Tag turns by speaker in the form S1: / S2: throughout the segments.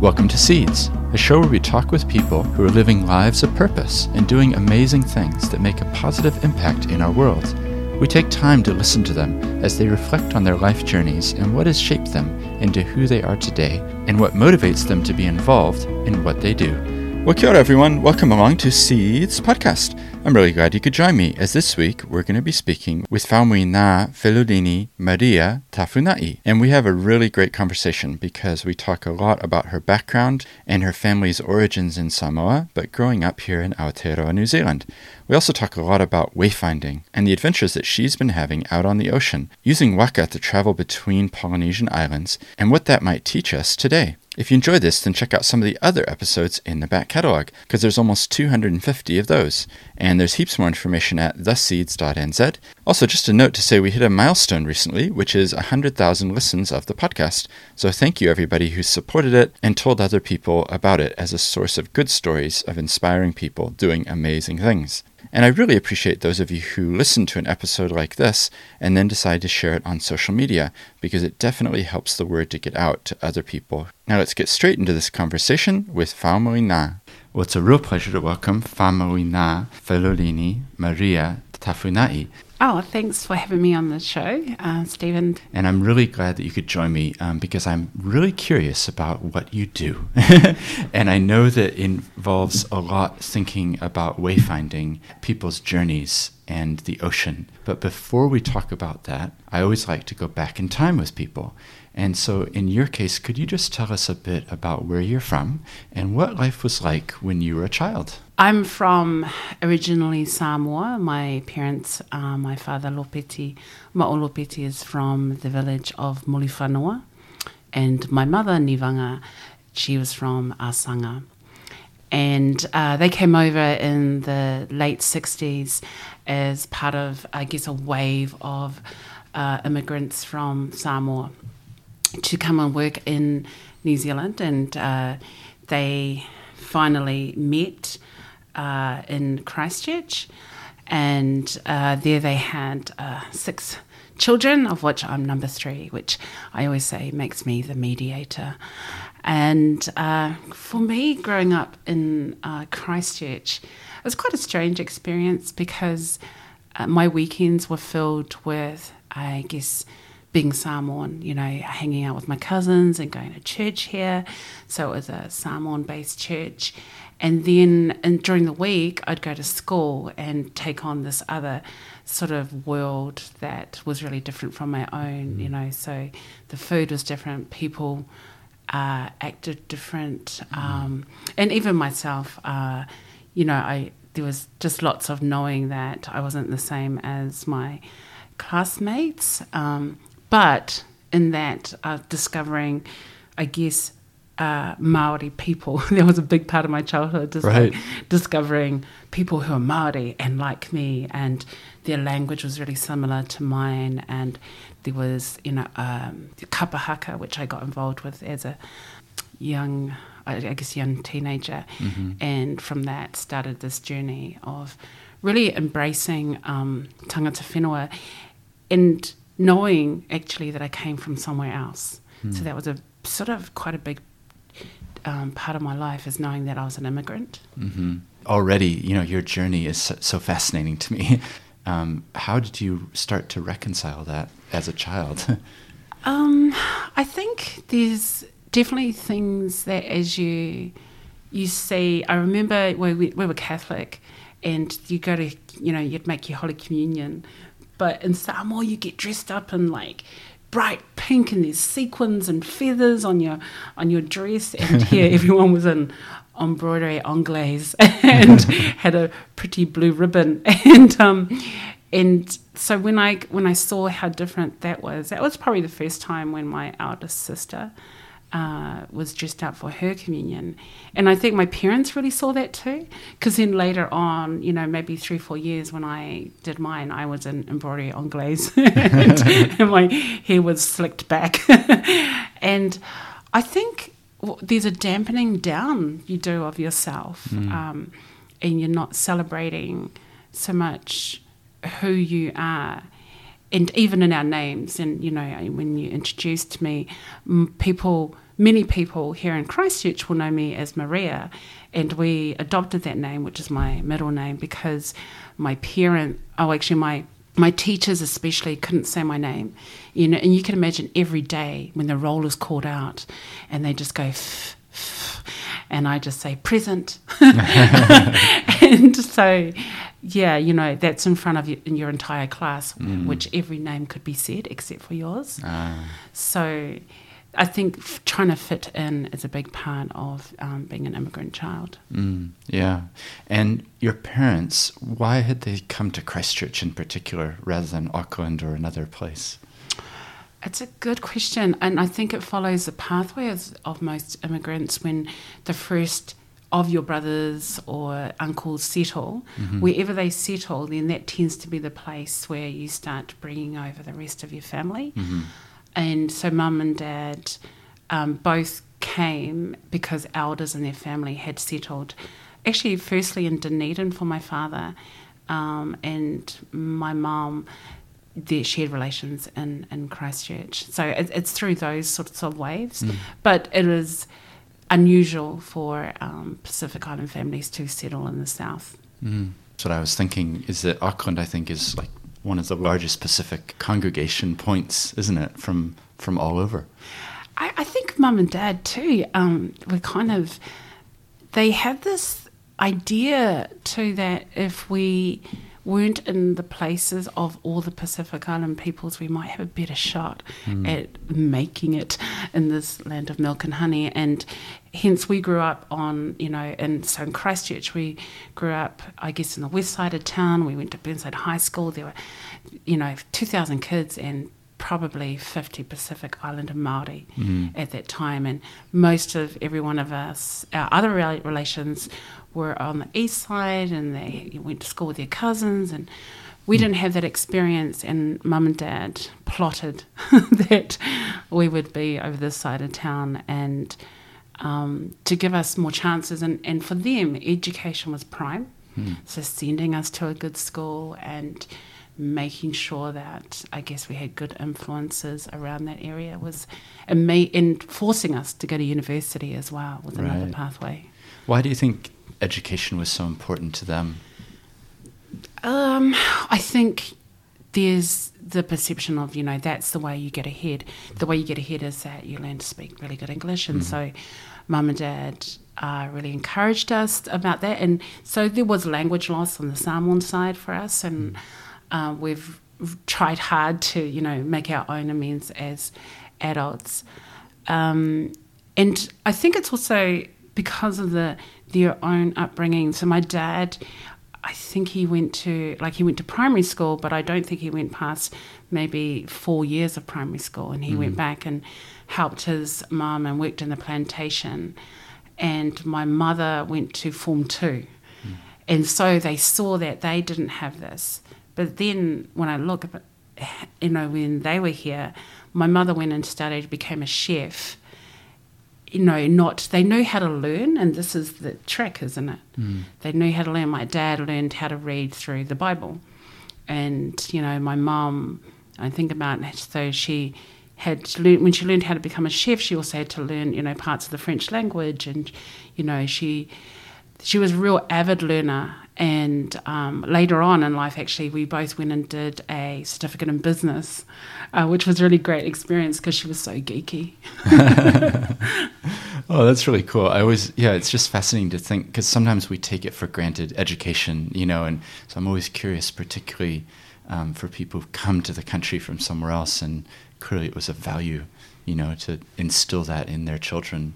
S1: Welcome to Seeds, a show where we talk with people who are living lives of purpose and doing amazing things that make a positive impact in our world. We take time to listen to them as they reflect on their life journeys and what has shaped them into who they are today and what motivates them to be involved in what they do. Well, kia ora, everyone. Welcome along to Seeds Podcast. I'm really glad you could join me, as this week we're going to be speaking with Faumuina Felulini Maria Tafunai. And we have a really great conversation because we talk a lot about her background and her family's origins in Samoa, but growing up here in Aotearoa, New Zealand. We also talk a lot about wayfinding and the adventures that she's been having out on the ocean, using waka to travel between Polynesian islands, and what that might teach us today. If you enjoyed this, then check out some of the other episodes in the back catalog, because there's almost 250 of those. And there's heaps more information at theseeds.nz. Also, just a note to say we hit a milestone recently, which is 100,000 listens of the podcast. So thank you, everybody who supported it and told other people about it as a source of good stories of inspiring people doing amazing things. And I really appreciate those of you who listen to an episode like this and then decide to share it on social media because it definitely helps the word to get out to other people. Now let's get straight into this conversation with Faumuina. Well, it's a real pleasure to welcome Faumuina Felulini Maria Tafunai.
S2: Oh, thanks for having me on the show, uh, Stephen.
S1: And I'm really glad that you could join me um, because I'm really curious about what you do. and I know that involves a lot thinking about wayfinding people's journeys and the ocean. But before we talk about that, I always like to go back in time with people. And so, in your case, could you just tell us a bit about where you're from and what life was like when you were a child?
S2: I'm from originally Samoa. My parents, uh, my father Lopeti, Ma'o Lopeti is from the village of Mulifanua. And my mother, Nivanga, she was from Asanga. And uh, they came over in the late 60s as part of, I guess, a wave of uh, immigrants from Samoa to come and work in New Zealand. And uh, they finally met uh, in Christchurch, and uh, there they had uh, six children, of which I'm number three, which I always say makes me the mediator. And uh, for me, growing up in uh, Christchurch, it was quite a strange experience because my weekends were filled with, I guess, being Samoan, you know, hanging out with my cousins and going to church here. So it was a Samoan based church. And then and during the week, I'd go to school and take on this other sort of world that was really different from my own, you know. So the food was different, people uh, acted different, um, and even myself, uh, you know, I there was just lots of knowing that I wasn't the same as my classmates, um, but in that uh, discovering, I guess, uh, Maori people. there was a big part of my childhood, just
S1: Right.
S2: like discovering people who are Maori and like me, and their language was really similar to mine. And there was, you know, um, the kapahaka, which I got involved with as a young, I guess, young teenager, and from that started this journey of really embracing um, tangata whenua and knowing actually that I came from somewhere else. So that was a sort of quite a big um, part of my life is knowing that I was an immigrant.
S1: hmm Already, you know, your journey is so, so fascinating to me. Um, how did you start to reconcile that as a child?
S2: Um, I think there's definitely things that as you you see. I remember we, we, we were Catholic, and you go to you know you'd make your Holy Communion, but in Samoa you get dressed up in like bright pink and there's sequins and feathers on your on your dress, and here everyone was in broderie anglaise and had a pretty blue ribbon. And um and so when I when I saw how different that was, that was probably the first time when my eldest sister uh, was dressed up for her communion, and I think my parents really saw that too. Because then later on, you know, maybe three four years when I did mine, I was in broderie anglaise, and, and my hair was slicked back, and I think there's a dampening down you do of yourself, um, and you're not celebrating so much who you are and even in our names. And you know when you introduced me people many people here in Christchurch will know me as Maria, and we adopted that name, which is my middle name, because my parent, oh, actually, my my teachers especially couldn't say my name, you know, and you can imagine every day when the roll is called out, and they just go. F- f- and I just say present, and so yeah, you know, that's in front of you, in your entire class, mm. which every name could be said except for yours. Ah. So I think f- trying to fit in is a big part of um, being an immigrant child.
S1: Mm, yeah. And your parents, why had they come to Christchurch in particular rather than Auckland or another place?
S2: It's a good question. And I think it follows the pathway of, of most immigrants when the first of your brothers or uncles settle, mm-hmm. wherever they settle, then that tends to be the place where you start bringing over the rest of your family. Mm-hmm. And so, mum and dad um, both came because elders in their family had settled. Actually, firstly in Dunedin for my father, um, and my mum their shared relations in, in Christchurch. So it, it's through those sorts of waves. Mm. But it is unusual for um, Pacific Island families to settle in the south.
S1: Mm. That's what I was thinking. Is that Auckland? I think is like one of the largest Pacific congregation points, isn't it? From from all over.
S2: I, I think mum and dad too. Um, kind of they had this idea too that if we weren't in the places of all the Pacific Island peoples, we might have a better shot mm. at making it in this land of milk and honey. And hence, we grew up on, you know, and so in Christchurch, we grew up, I guess, in the west side of town. We went to Burnside High School. There were, you know, 2,000 kids and probably 50 Pacific Islander Maori mm. at that time, and most of every one of us, our other relations, were on the east side, and they went to school with their cousins, and we didn't have that experience. And mum and dad plotted that we would be over this side of town, and um, to give us more chances, and, and for them, education was prime. Mm. So sending us to a good school and making sure that I guess we had good influences around that area was and me and forcing us to go to university as well was another pathway.
S1: Why do you think education was so important to them?
S2: Um, I think there's the perception of you know that's the way you get ahead. The way you get ahead is that you learn to speak really good English, and mm-hmm. so mum and dad uh, really encouraged us about that. And so there was language loss on the Samoan side for us, and. Mm uh, we've tried hard to, you know, make our own amends as adults. Um, and I think it's also because of the their own upbringing. So my dad, I think he went to like he went to primary school, but I don't think he went past maybe four years of primary school, and he mm. went back and helped his mum and worked in the plantation. And my mother went to Form Two, mm. and so they saw that they didn't have this. But then when I look at, you know, when they were here, my mother went and studied, became a chef. You know, not they knew how to learn, and this is the trick, isn't it? Mm. They knew how to learn. My dad learned how to read through the Bible, and you know, my mom. I think about it, so she had learned when she learned how to become a chef. She also had to learn, you know, parts of the French language, and you know, she she was a real avid learner and um, later on in life, actually, we both went and did a certificate in business, uh, which was a really great experience because she was so geeky.
S1: oh, that's really cool. I always, yeah, it's just fascinating to think because sometimes we take it for granted, education, you know, and so I'm always curious, particularly um, for people who come to the country from somewhere else, and clearly it was a value, you know, to instill that in their children,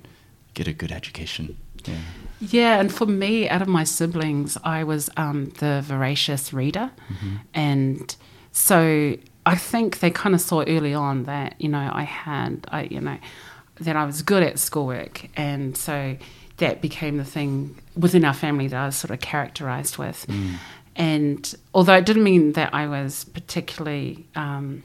S1: get a good education. Yeah.
S2: Yeah, and for me, out of my siblings, I was um, the voracious reader. Mm-hmm. And so I think they kind of saw early on that, you know, I had, I, you know, that I was good at schoolwork. And so that became the thing within our family that I was sort of characterized with. Mm. And although it didn't mean that I was particularly. Um,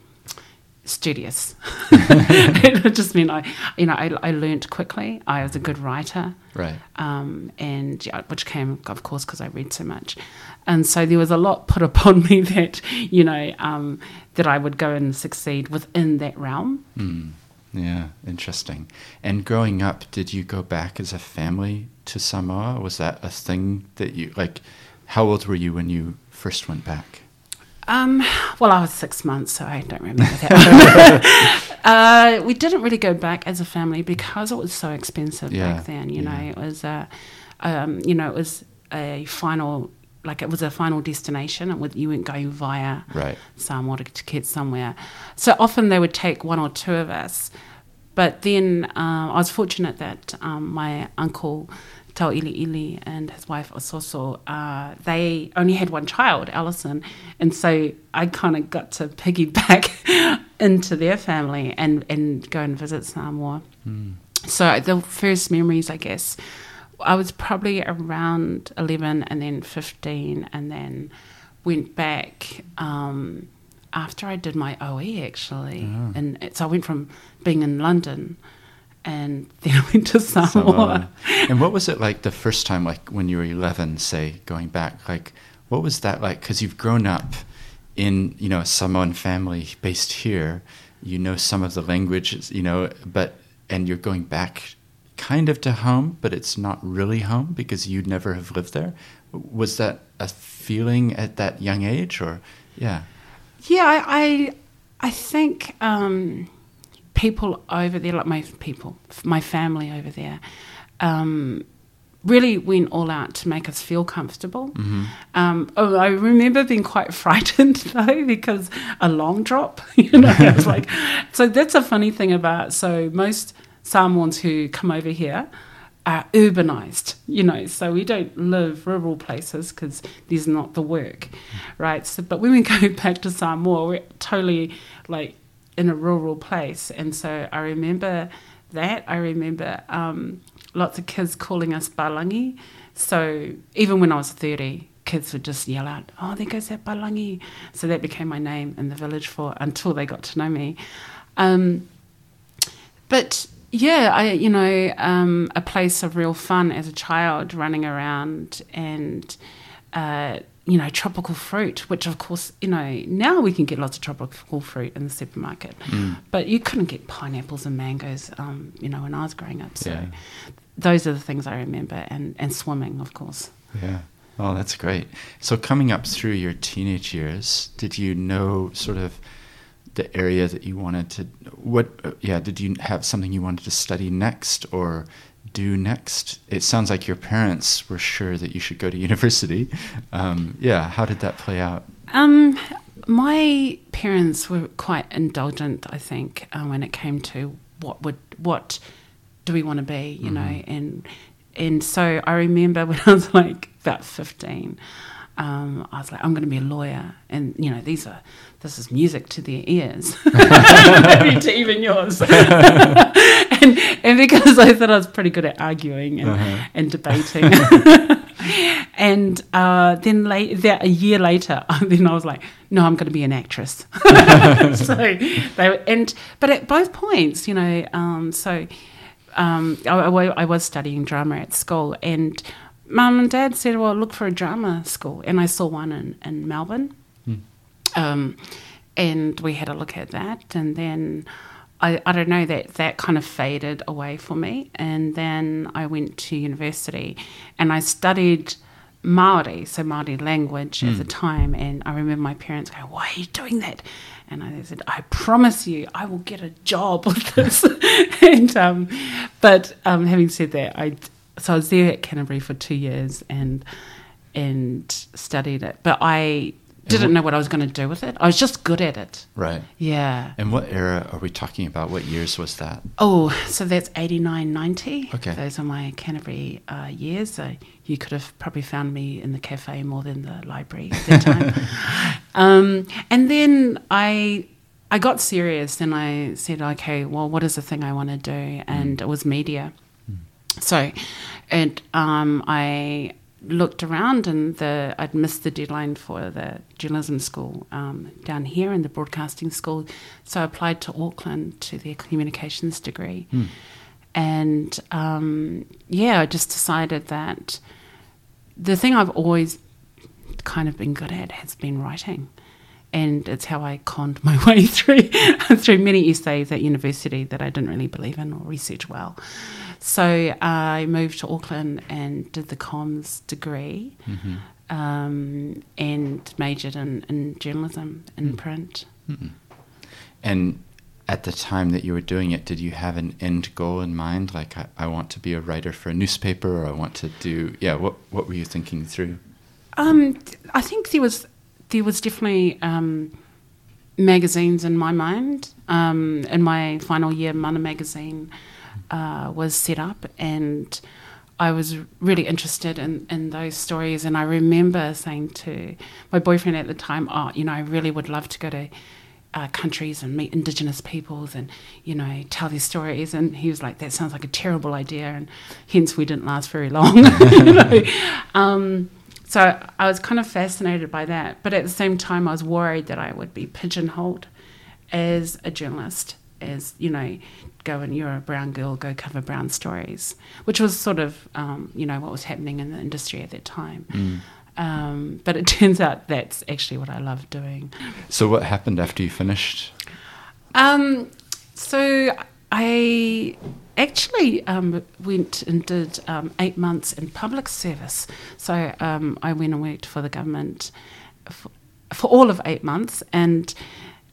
S2: studious. it just meant I, you know, I, I learnt quickly. I was a good writer,
S1: right?
S2: Um, and yeah, which came, of course, because I read so much, and so there was a lot put upon me that you know um, that I would go and succeed within that realm.
S1: Mm. Yeah, interesting. And growing up, did you go back as a family to Samoa? Was that a thing that you like? How old were you when you first went back?
S2: Um, well, I was six months, so I don't remember that. uh, we didn't really go back as a family because it was so expensive
S1: Yeah,
S2: back then. You know, it was, uh, um, you know, it was a final, like it was a final destination. It was, you weren't going via
S1: Right.
S2: Samoa to, to get somewhere. So often they would take one or two of us. But then uh, I was fortunate that um, my uncle Tau Ili Ili and his wife Ososo, uh, they only had one child, Alison, and so I kind of got to piggyback into their family and, and go and visit Samoa. So the first memories, I guess, I was probably around 11 and then 15 and then went back um, after I did my OE actually. And so I went from being in London and then I went to Samoa.
S1: Samoa. and what was it like the first time, like when you were 11, say, going back? Like, what was that like? Because you've grown up in, you know, a Samoan family based here. You know some of the languages, you know, but, and you're going back kind of to home, but it's not really home because you'd never have lived there. Was that a feeling at that young age or, yeah?
S2: Yeah, I, I, I think um, people over there, like my people, my family over there, um, really went all out to make us feel comfortable. Um, oh, I remember being quite frightened though because a long drop, you know, I was like, so that's a funny thing about so most Samoans who come over here are urbanized, you know, so we don't live rural places because there's not the work, right? So, but when we go back to Samoa, we're totally like in a rural place, and so I remember that. I remember um, lots of kids calling us palagi. So even when I was thirty, kids would just yell out, "Oh, there goes that palagi!" So that became my name in the village for until they got to know me. Um, but yeah, I you know um, a place of real fun as a child, running around and uh, you know tropical fruit, which of course you know now we can get lots of tropical fruit in the supermarket, but you couldn't get pineapples and mangoes, um, you know, when I was growing up. So
S1: Yeah.
S2: those are the things I remember, and and swimming, of course.
S1: Yeah. Oh, that's great. So, coming up through your teenage years, did you know sort of the area that you wanted to? What? uh, Yeah. Did you have something you wanted to study next or do next? It sounds like your parents were sure that you should go to university. Um, yeah. How did that play out?
S2: Um, my parents were quite indulgent, I think, uh, when it came to what would what do we want to be, you know, and and so I remember when I was like about fifteen, um, I was like, I'm going to be a lawyer, and you know, these are this is music to their ears, maybe to even yours, and and because I thought I was pretty good at arguing and, and debating. and uh, then late, that a year later, then I was like, no, I'm going to be an actress. so they were, and but at both points, you know, um, so um, I, I I was studying drama at school, and mum and dad said, well, look for a drama school, and I saw one in in Melbourne. Um, and we had a look at that, and then I, I don't know that that kind of faded away for me. And then I went to university, and I studied Maori, so Maori language at the time. And I remember my parents going, "Why are you doing that?" And I said, "I promise you, I will get a job with this." and um, but um, having said that, I so I was there at Canterbury for two years and and studied it, but I didn't know what I was going to do with it. I was just good at it.
S1: Right.
S2: Yeah.
S1: And what era are we talking about? What years was that?
S2: Oh, so that's 89, 90.
S1: Okay.
S2: Those are my Canterbury uh, years. So you could have probably found me in the cafe more than the library at that time. um, and then I I got serious and I said, okay, well, what is the thing I want to do? And it was media. So, and um, I looked around and the I'd missed the deadline for the journalism school um, down here in the broadcasting school, so I applied to Auckland to their communications degree, and um, yeah, I just decided that the thing I've always kind of been good at has been writing. and it's how I conned my way through through many essays at university that I didn't really believe in or research well. So I moved to Auckland and did the comms degree,
S1: Mm-hmm.
S2: um, and majored in, in journalism in
S1: Mm.
S2: print.
S1: And at the time that you were doing it, did you have an end goal in mind? Like, I, I want to be a writer for a newspaper, or I want to do, yeah, what, what were you thinking through?
S2: Um, I think there was there was definitely um, magazines in my mind. Um, in my final year, Mana magazine uh, was set up, and I was really interested in, in those stories. And I remember saying to my boyfriend at the time, "Oh, you know, I really would love to go to." Uh, countries and meet indigenous peoples and you know tell their stories and he was like that sounds like a terrible idea and hence we didn't last very long um, so I was kind of fascinated by that, but at the same time, I was worried that I would be pigeonholed as a journalist, as you know, go and you're a brown girl, go cover brown stories, which was sort of um, you know what was happening in the industry at that time.
S1: Mm.
S2: Um, but it turns out that's actually what I love doing.
S1: So, what happened after you finished?
S2: Um, so I actually um, went and did um, eight months in public service. So um, I went and worked for the government for, for all of eight months, and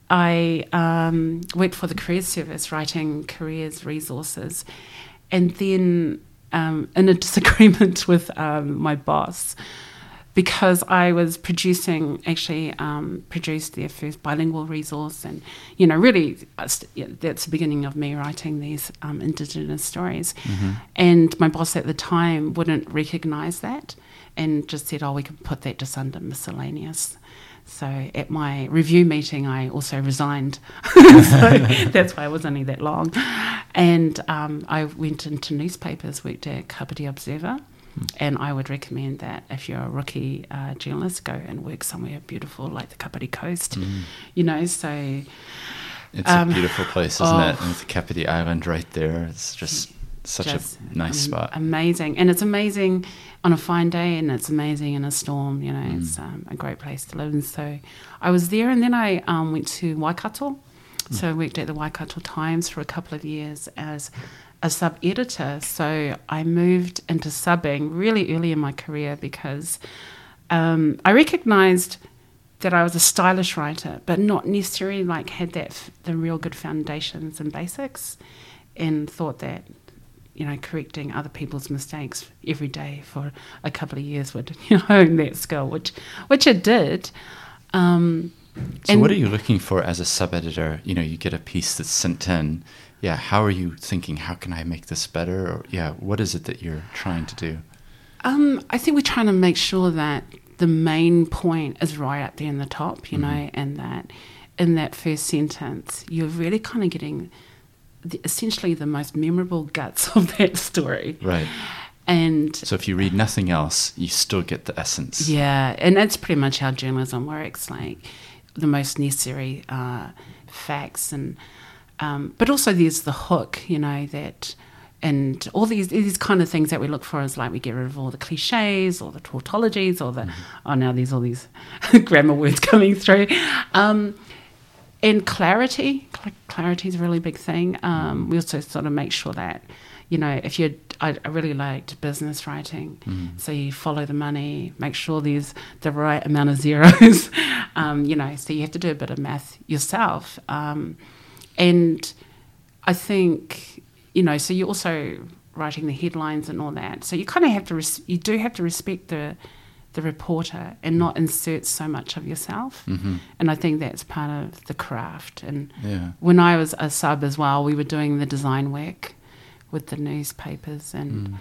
S2: I um, worked for the careers service, writing careers resources, and then um, in a disagreement with um, my boss because I was producing, actually um, produced their first bilingual resource, and you know, really, uh, that's the beginning of me writing these um, Indigenous stories. And my boss at the time wouldn't recognise that, and just said, "Oh, we can put that just under miscellaneous." So at my review meeting, I also resigned. so that's why I was only that long. And um, I went into newspapers, worked at Kapiti Observer. And I would recommend that if you're a rookie uh, journalist, go and work somewhere beautiful like the Kapiti Coast. You know, so
S1: It's
S2: Um,
S1: a beautiful place, isn't
S2: oh.
S1: it? And the Kapiti Island right there, it's just such
S2: just
S1: a nice
S2: am-
S1: spot.
S2: Amazing. And it's amazing on a fine day and it's amazing in a storm. You know,
S1: Mm.
S2: it's um, a great place to live. And so I was there and then I um, went to Waikato. So I worked at the Waikato Times for a couple of years as a sub editor. So I moved into subbing really early in my career because um, I recognized that I was a stylish writer, but not necessarily like had that f- the real good foundations and basics, and thought that you know correcting other people's mistakes every day for a couple of years would you know hone that skill, which which it did. Um,
S1: So,
S2: and-
S1: what are you looking for as a sub editor? You know, you get a piece that's sent in. Yeah, how are you thinking? How can I make this better? Or, yeah, what is it that you're trying to do?
S2: Um, I think we're trying to make sure that the main point is right up there in the top, you know, and that in that first sentence, you're really kind of getting the, essentially the most memorable guts of that story.
S1: Right.
S2: And
S1: So, if you read nothing else, you still get the essence.
S2: yeah, and that's pretty much how journalism works. Like the most necessary uh, facts, and um, but also there's the hook, you know that. And all these these kind of things that we look for is like we get rid of all the cliches or the tautologies or the oh now there's all these grammar words coming through, um, and clarity. Cl- clarity is a really big thing. Um, we also sort of make sure that you know if you're I, I really liked business writing, so you follow the money, make sure there's the right amount of zeros. um, you know, so you have to do a bit of math yourself, um, and I think you know. So you're also writing the headlines and all that. So you kind of have to res- you do have to respect the the reporter and not insert so much of yourself.
S1: Mm-hmm.
S2: And I think that's part of the craft. And
S1: Yeah.
S2: when I was a sub as well, we were doing the design work with the newspapers, and
S1: Mm.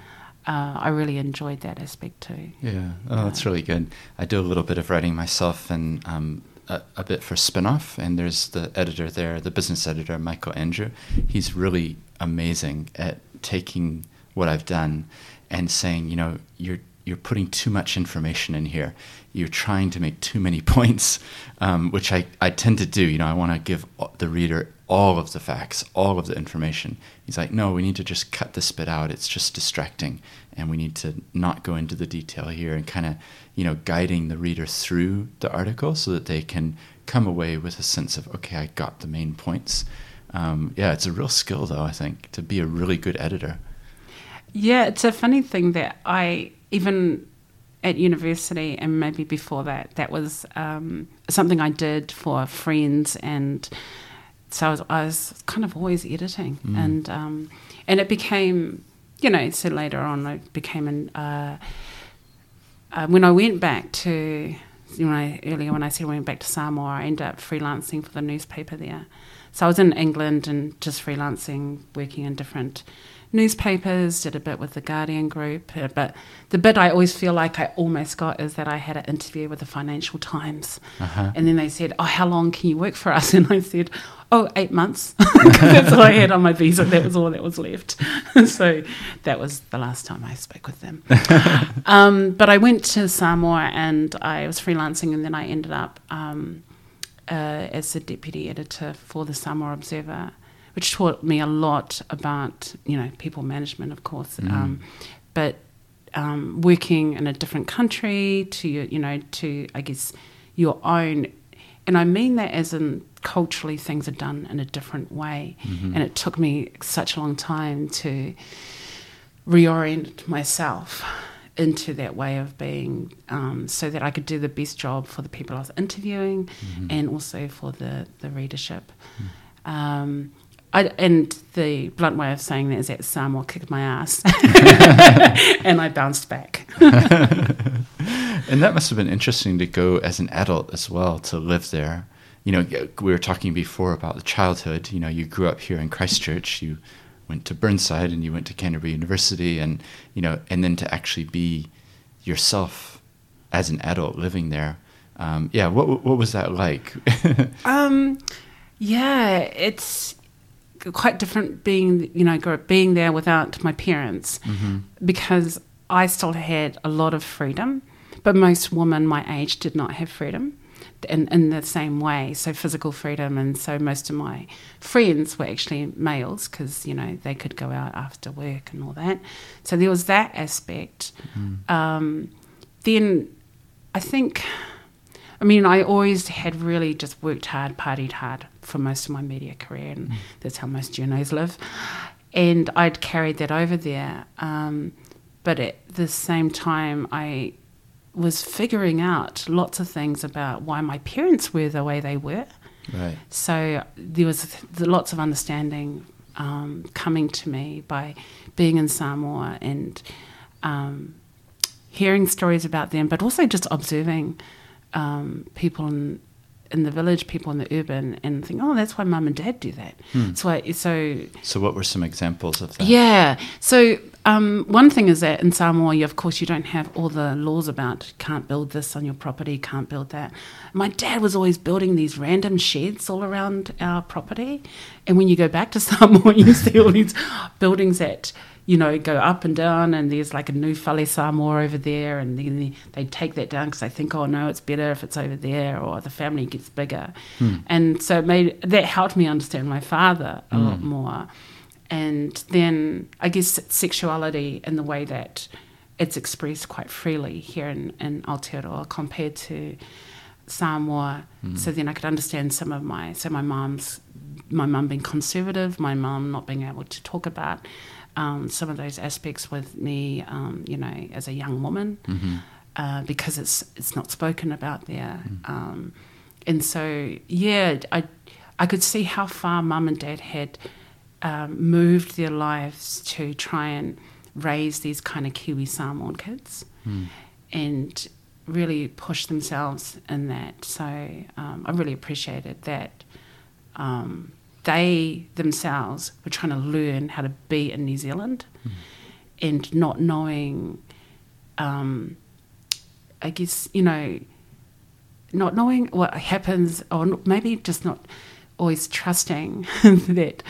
S2: uh, I really enjoyed that aspect too.
S1: Yeah, oh, that's really good. I do a little bit of writing myself and um, a, a bit for Spinoff, and there's the editor there, the business editor, Michael Andrew. He's really amazing at taking what I've done and saying, you know, you're you're putting too much information in here. You're trying to make too many points, um, which I, I tend to do. You know, I want to give the reader all of the facts, all of the information. He's like, no, we need to just cut this bit out. It's just distracting, and we need to not go into the detail here and kind of, you know, guiding the reader through the article so that they can come away with a sense of okay, I got the main points. Um, yeah, it's a real skill, though. I think to be a really good editor.
S2: Yeah, it's a funny thing that I even at university and maybe before that, that was um, something I did for friends, and so I was, I was kind of always editing, mm. and um, and it became, you know, so later on I became an. Uh, uh, when I went back to, you know, earlier when I said I went back to Samoa, I ended up freelancing for the newspaper there. So I was in England and just freelancing, working in different newspapers, did a bit with the Guardian Group. Uh, but the bit I always feel like I almost got is that I had an interview with the Financial Times. Uh-huh. And then they said, Oh, how long can you work for us? And I said, Oh, eight months. Because that's all I had on my visa. That was all that was left. so that was the last time I spoke with them. um, but I went to Samoa and I was freelancing, and then I ended up um, uh, as the deputy editor for the Samoa Observer which taught me a lot about you know people management, of course, mm. um, but um, working in a different country to you know to I guess your own, and I mean that as in culturally things are done in a different way, mm-hmm. and it took me such a long time to reorient myself into that way of being um, so that I could do the best job for the people I was interviewing mm-hmm. and also for the, the readership. Mm. Um, I, and the blunt way of saying that is that Samoa kicked my ass, and I bounced back.
S1: and that must have been interesting to go as an adult as well to live there. You know, we were talking before about the childhood. You know, you grew up here in Christchurch. You went to Burnside and you went to Canterbury University, and you know, and then to actually be yourself as an adult living there. Um, yeah, what what was that like?
S2: um, yeah, it's quite different being you know being there without my parents mm-hmm. because I still had a lot of freedom, but most women my age did not have freedom in, in the same way. So physical freedom, and so most of my friends were actually males because you know they could go out after work and all that. So there was that aspect. Mm-hmm. Um, then I think I mean, I always had really just worked hard, partied hard for most of my media career, and mm. that's how most journos live. And I'd carried that over there. Um, but at the same time, I was figuring out lots of things about why my parents were the way they were.
S1: Right.
S2: So there was lots of understanding um, coming to me by being in Samoa and um, hearing stories about them, but also just observing um, people in in the village, people in the urban, and think, oh, that's why mum and dad do that. Hmm. So, I, so,
S1: so what were some examples of that?
S2: Yeah. So, um, one thing is that in Samoa, you, of course, you don't have all the laws about can't build this on your property, can't build that. My dad was always building these random sheds all around our property, and when you go back to Samoa, you see all these buildings that you know, go up and down, and there's like a new Fale Samoa over there, and then they, they take that down because they think, oh no, it's better if it's over there, or the family gets bigger. Hmm. And so it made that helped me understand my father a lot hmm. more. And then I guess sexuality in the way that it's expressed quite freely here in, in Aotearoa compared to Samoa. Mm. So then I could understand some of my so my mom's my mum being conservative, my mum not being able to talk about um, some of those aspects with me, um, you know, as a young woman, mm-hmm. uh, because it's it's not spoken about there. Mm. Um, and so, yeah, I I could see how far mum and dad had um, moved their lives to try and raise these kind of Kiwi Samoan kids, mm. and really push themselves in that. So um, I really appreciated that. They themselves were trying to learn how to be in New Zealand mm. and not knowing, um, I guess, you know, not knowing what happens, or maybe just not always trusting that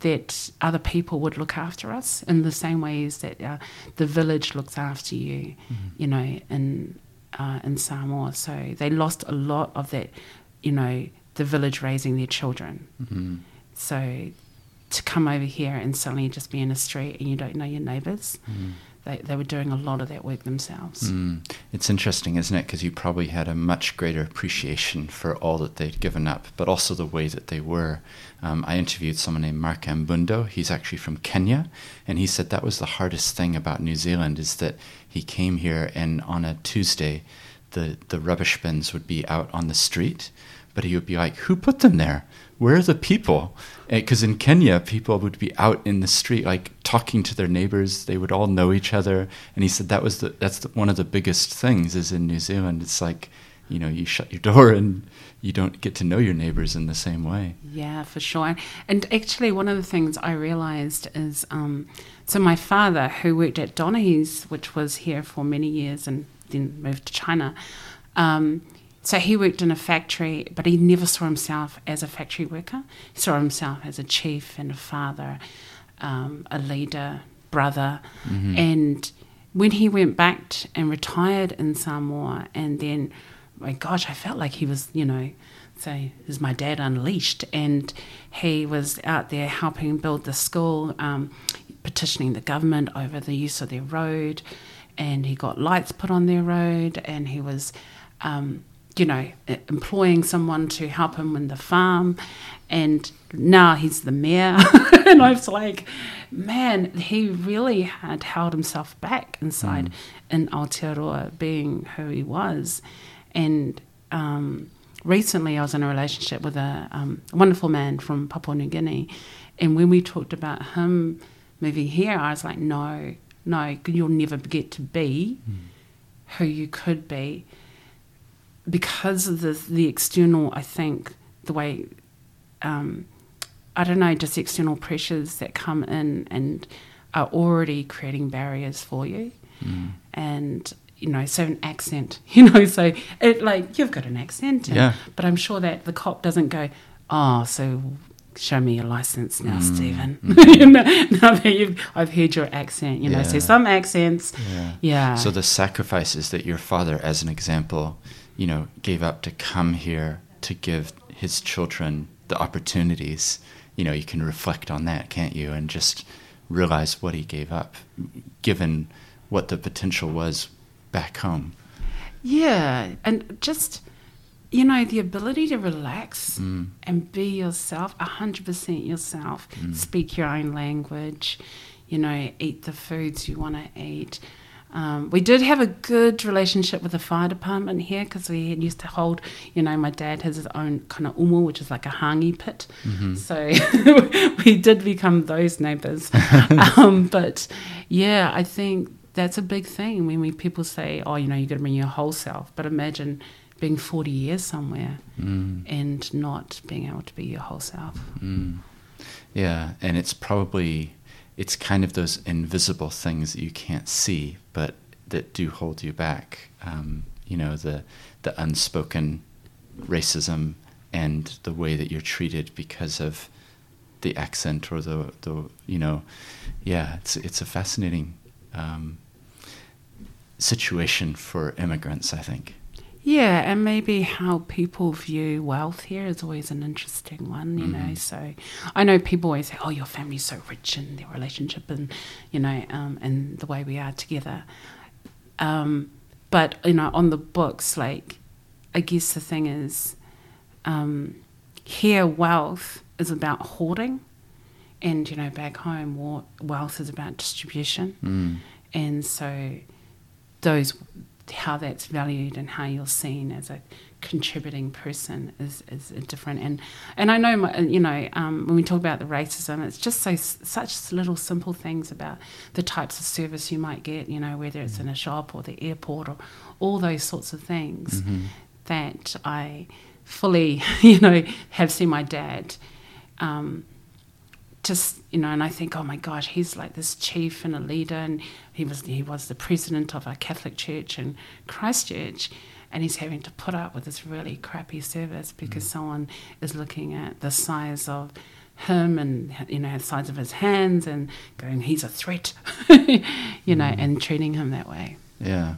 S2: that other people would look after us in the same ways that uh, the village looks after you, mm. you know, in uh, in Samoa. So they lost a lot of that, you know, the village raising their children. Mm-hmm. So to come over here and suddenly just be in a street and you don't know your neighbours, mm. they, they were doing a lot of that work themselves.
S1: Mm. It's interesting, isn't it? Because you probably had a much greater appreciation for all that they'd given up, but also the way that they were. Um, I interviewed someone named Mark Ambundo. He's actually from Kenya, and he said that was the hardest thing about New Zealand is that he came here and on a Tuesday, the, the rubbish bins would be out on the street, but he would be like, Who put them there? Where are the people? Because in Kenya, people would be out in the street, like talking to their neighbors. They would all know each other. And he said that was the, that's the, one of the biggest things is in New Zealand. It's like, you know, you shut your door and you don't get to know your neighbors in the same way.
S2: Yeah, for sure. And actually, one of the things I realized is um, so my father, who worked at Donaghy's, which was here for many years and then moved to China, um, so he worked in a factory, but he never saw himself as a factory worker. He saw himself as a chief and a father, um, a leader, brother. Mm-hmm. And when he went back and retired in Samoa, and then, my gosh, I felt like he was, you know, say, is my dad unleashed? And he was out there helping build the school, um, petitioning the government over the use of their road. And he got lights put on their road, and he was. Um, you know, employing someone to help him in the farm. And now he's the mayor. and I was like, man, he really had held himself back inside mm. in Aotearoa being who he was. And um, recently I was in a relationship with a um, wonderful man from Papua New Guinea. And when we talked about him moving here, I was like, no, no, you'll never get to be mm. who you could be because of the the external, I think the way, um, I don't know, just external pressures that come in and are already creating barriers for you, mm. and you know, so an accent, you know, so it like you've got an accent, and,
S1: yeah.
S2: but I'm sure that the cop doesn't go, oh, so show me your license now, mm. Stephen. Mm. now that you've, I've heard your accent, you know, yeah. so some accents, yeah. yeah.
S1: So the sacrifices that your father, as an example, you know, gave up to come here to give his children the opportunities, you know, you can reflect on that, can't you? And just realize what he gave up, given what the potential was back home.
S2: Yeah, and just you know the ability to relax mm. and be yourself, hundred percent yourself. Mm. Speak your own language. You know, eat the foods you want to eat. Um, we did have a good relationship with the fire department here because we used to hold, you know, my dad has his own kind of umu, which is like a hangi pit. Mm-hmm. So we did become those neighbours. um, but yeah, I think that's a big thing when we, people say, oh, you know, you've got to bring your whole self. But imagine being 40 years somewhere mm. and not being able to be your whole self.
S1: Mm. Yeah, and it's probably it's kind of those invisible things that you can't see, but that do hold you back. Um, you know, the the unspoken racism and the way that you're treated because of the accent or the the you know, yeah, it's it's a fascinating um, situation for immigrants, I think.
S2: Yeah, and maybe how people view wealth here is always an interesting one, you mm-hmm. know. So I know people always say, "Oh, your family's so rich in their relationship, and you know, um, and the way we are together." Um, but you know, on the books, like I guess the thing is, um, here wealth is about hoarding, and you know, back home, wealth is about distribution, mm. and so those how that's valued and how you're seen as a contributing person is, is different. And and I know, my, you know, um, when we talk about the racism, it's just so such little simple things about the types of service you might get, you know, whether it's in a shop or the airport or all those sorts of things mm-hmm. that I fully, you know, have seen my dad. Um, just you know, and I think, oh my gosh, he's like this chief and a leader, and he was he was the president of a Catholic church in Christchurch, and he's having to put up with this really crappy service because mm. someone is looking at the size of him and you know the size of his hands and going, he's a threat, you know, mm. and treating him that way.
S1: Yeah.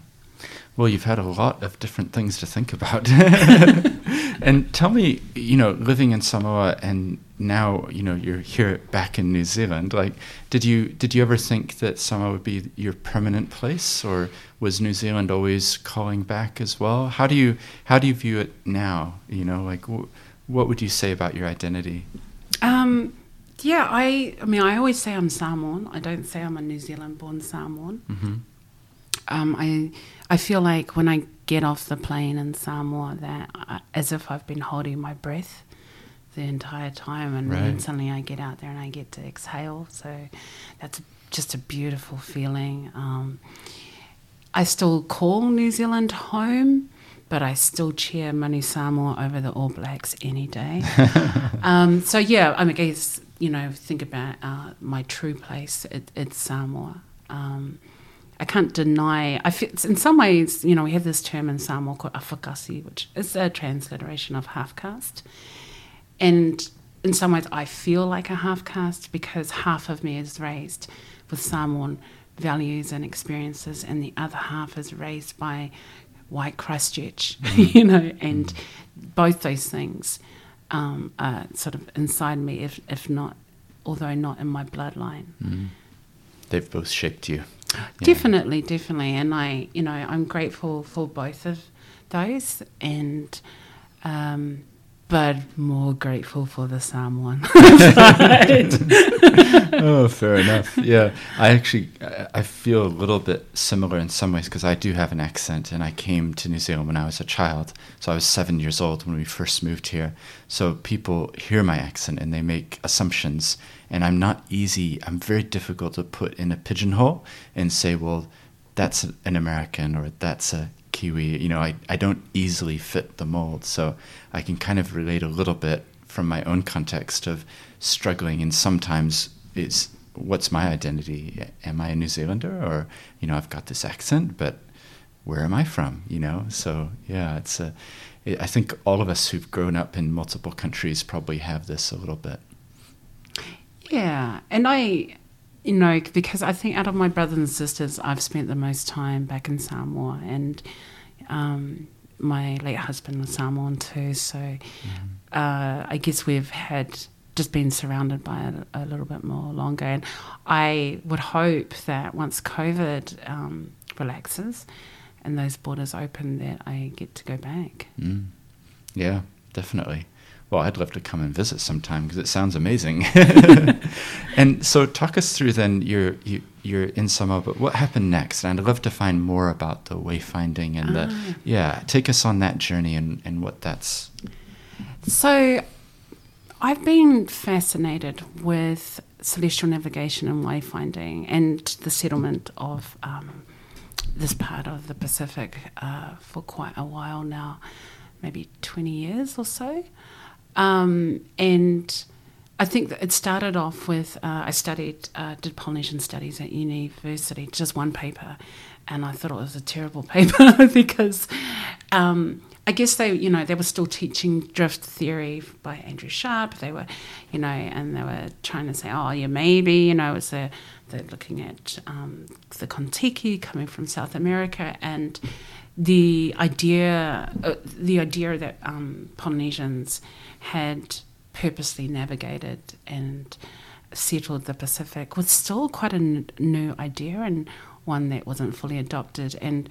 S1: Well, you've had a lot of different things to think about. and tell me, you know, living in Samoa and now, you know, you're here back in New Zealand. Like, did you did you ever think that Samoa would be your permanent place, or was New Zealand always calling back as well? How do you how do you view it now? You know, like, wh- what would you say about your identity?
S2: Um, yeah, I, I mean, I always say I'm Samoan. I don't say I'm a New Zealand born Samoan.
S1: Mm-hmm.
S2: Um, I, I feel like when I get off the plane in Samoa, that I, as if I've been holding my breath the entire time, and then suddenly I get out there and I get to exhale. So that's just a beautiful feeling. Um, I still call New Zealand home, but I still cheer Manu Samoa over the All Blacks any day. um, so yeah, I mean, I guess you know, think about uh, my true place. It, it's Samoa. Um, I can't deny. I feel, in some ways, you know, we have this term in Samoa called afakasi, which is a transliteration of half caste, and in some ways, I feel like a half caste because half of me is raised with Samoan values and experiences, and the other half is raised by white Christchurch, you know, and both those things um, are sort of inside me, if if not, although not in my bloodline.
S1: Mm. They've both shaped you. Yeah.
S2: Definitely, definitely, and I, you know, I'm grateful for both of those, and um, but more grateful for the side.
S1: oh, fair enough. Yeah, I actually I- I feel a little bit similar in some ways because I do have an accent, and I came to New Zealand when I was a child. So I was seven years old when we first moved here. So people hear my accent and they make assumptions, and I'm not easy. I'm very difficult to put in a pigeonhole and say, well, that's an American or that's a Kiwi. You know, I, I don't easily fit the mold. So I can kind of relate a little bit from my own context of struggling and sometimes it's what's my identity? Am I a New Zealander or, you know, I've got this accent, but where am I from? You know? So yeah, it's a, it, I think all of us who've grown up in multiple countries probably have this a little bit.
S2: Yeah, and I, you know, because I think out of my brothers and sisters, I've spent the most time back in Samoa, and um, my late husband was Samoan too. So uh, I guess we've had just been surrounded by it a little bit more longer, and I would hope that once COVID um, relaxes and those borders open, that I get to go back.
S1: Mm. Yeah, definitely. Well, I'd love to come and visit sometime because it sounds amazing. and so, talk us through then. You're you, you're in Samoa, but what happened next? And I'd love to find more about the wayfinding and the
S2: Ah.
S1: yeah. Take us on that journey and and what that's.
S2: So, I've been fascinated with celestial navigation and wayfinding and the settlement of um, this part of the Pacific uh, for quite a while now, maybe 20 years or so. Um, and I think that it started off with uh, I studied, uh, did Polynesian studies at university, just one paper, and I thought it was a terrible paper because um, I guess they, you know, they were still teaching drift theory by Andrew Sharp. They were, you know, and they were trying to say, oh, yeah, maybe, you know, it's a, they're looking at um, the Kontiki coming from South America and the idea, uh, the idea that um, Polynesians had purposely navigated and settled the Pacific was still quite a n- new idea and one that wasn't fully adopted. And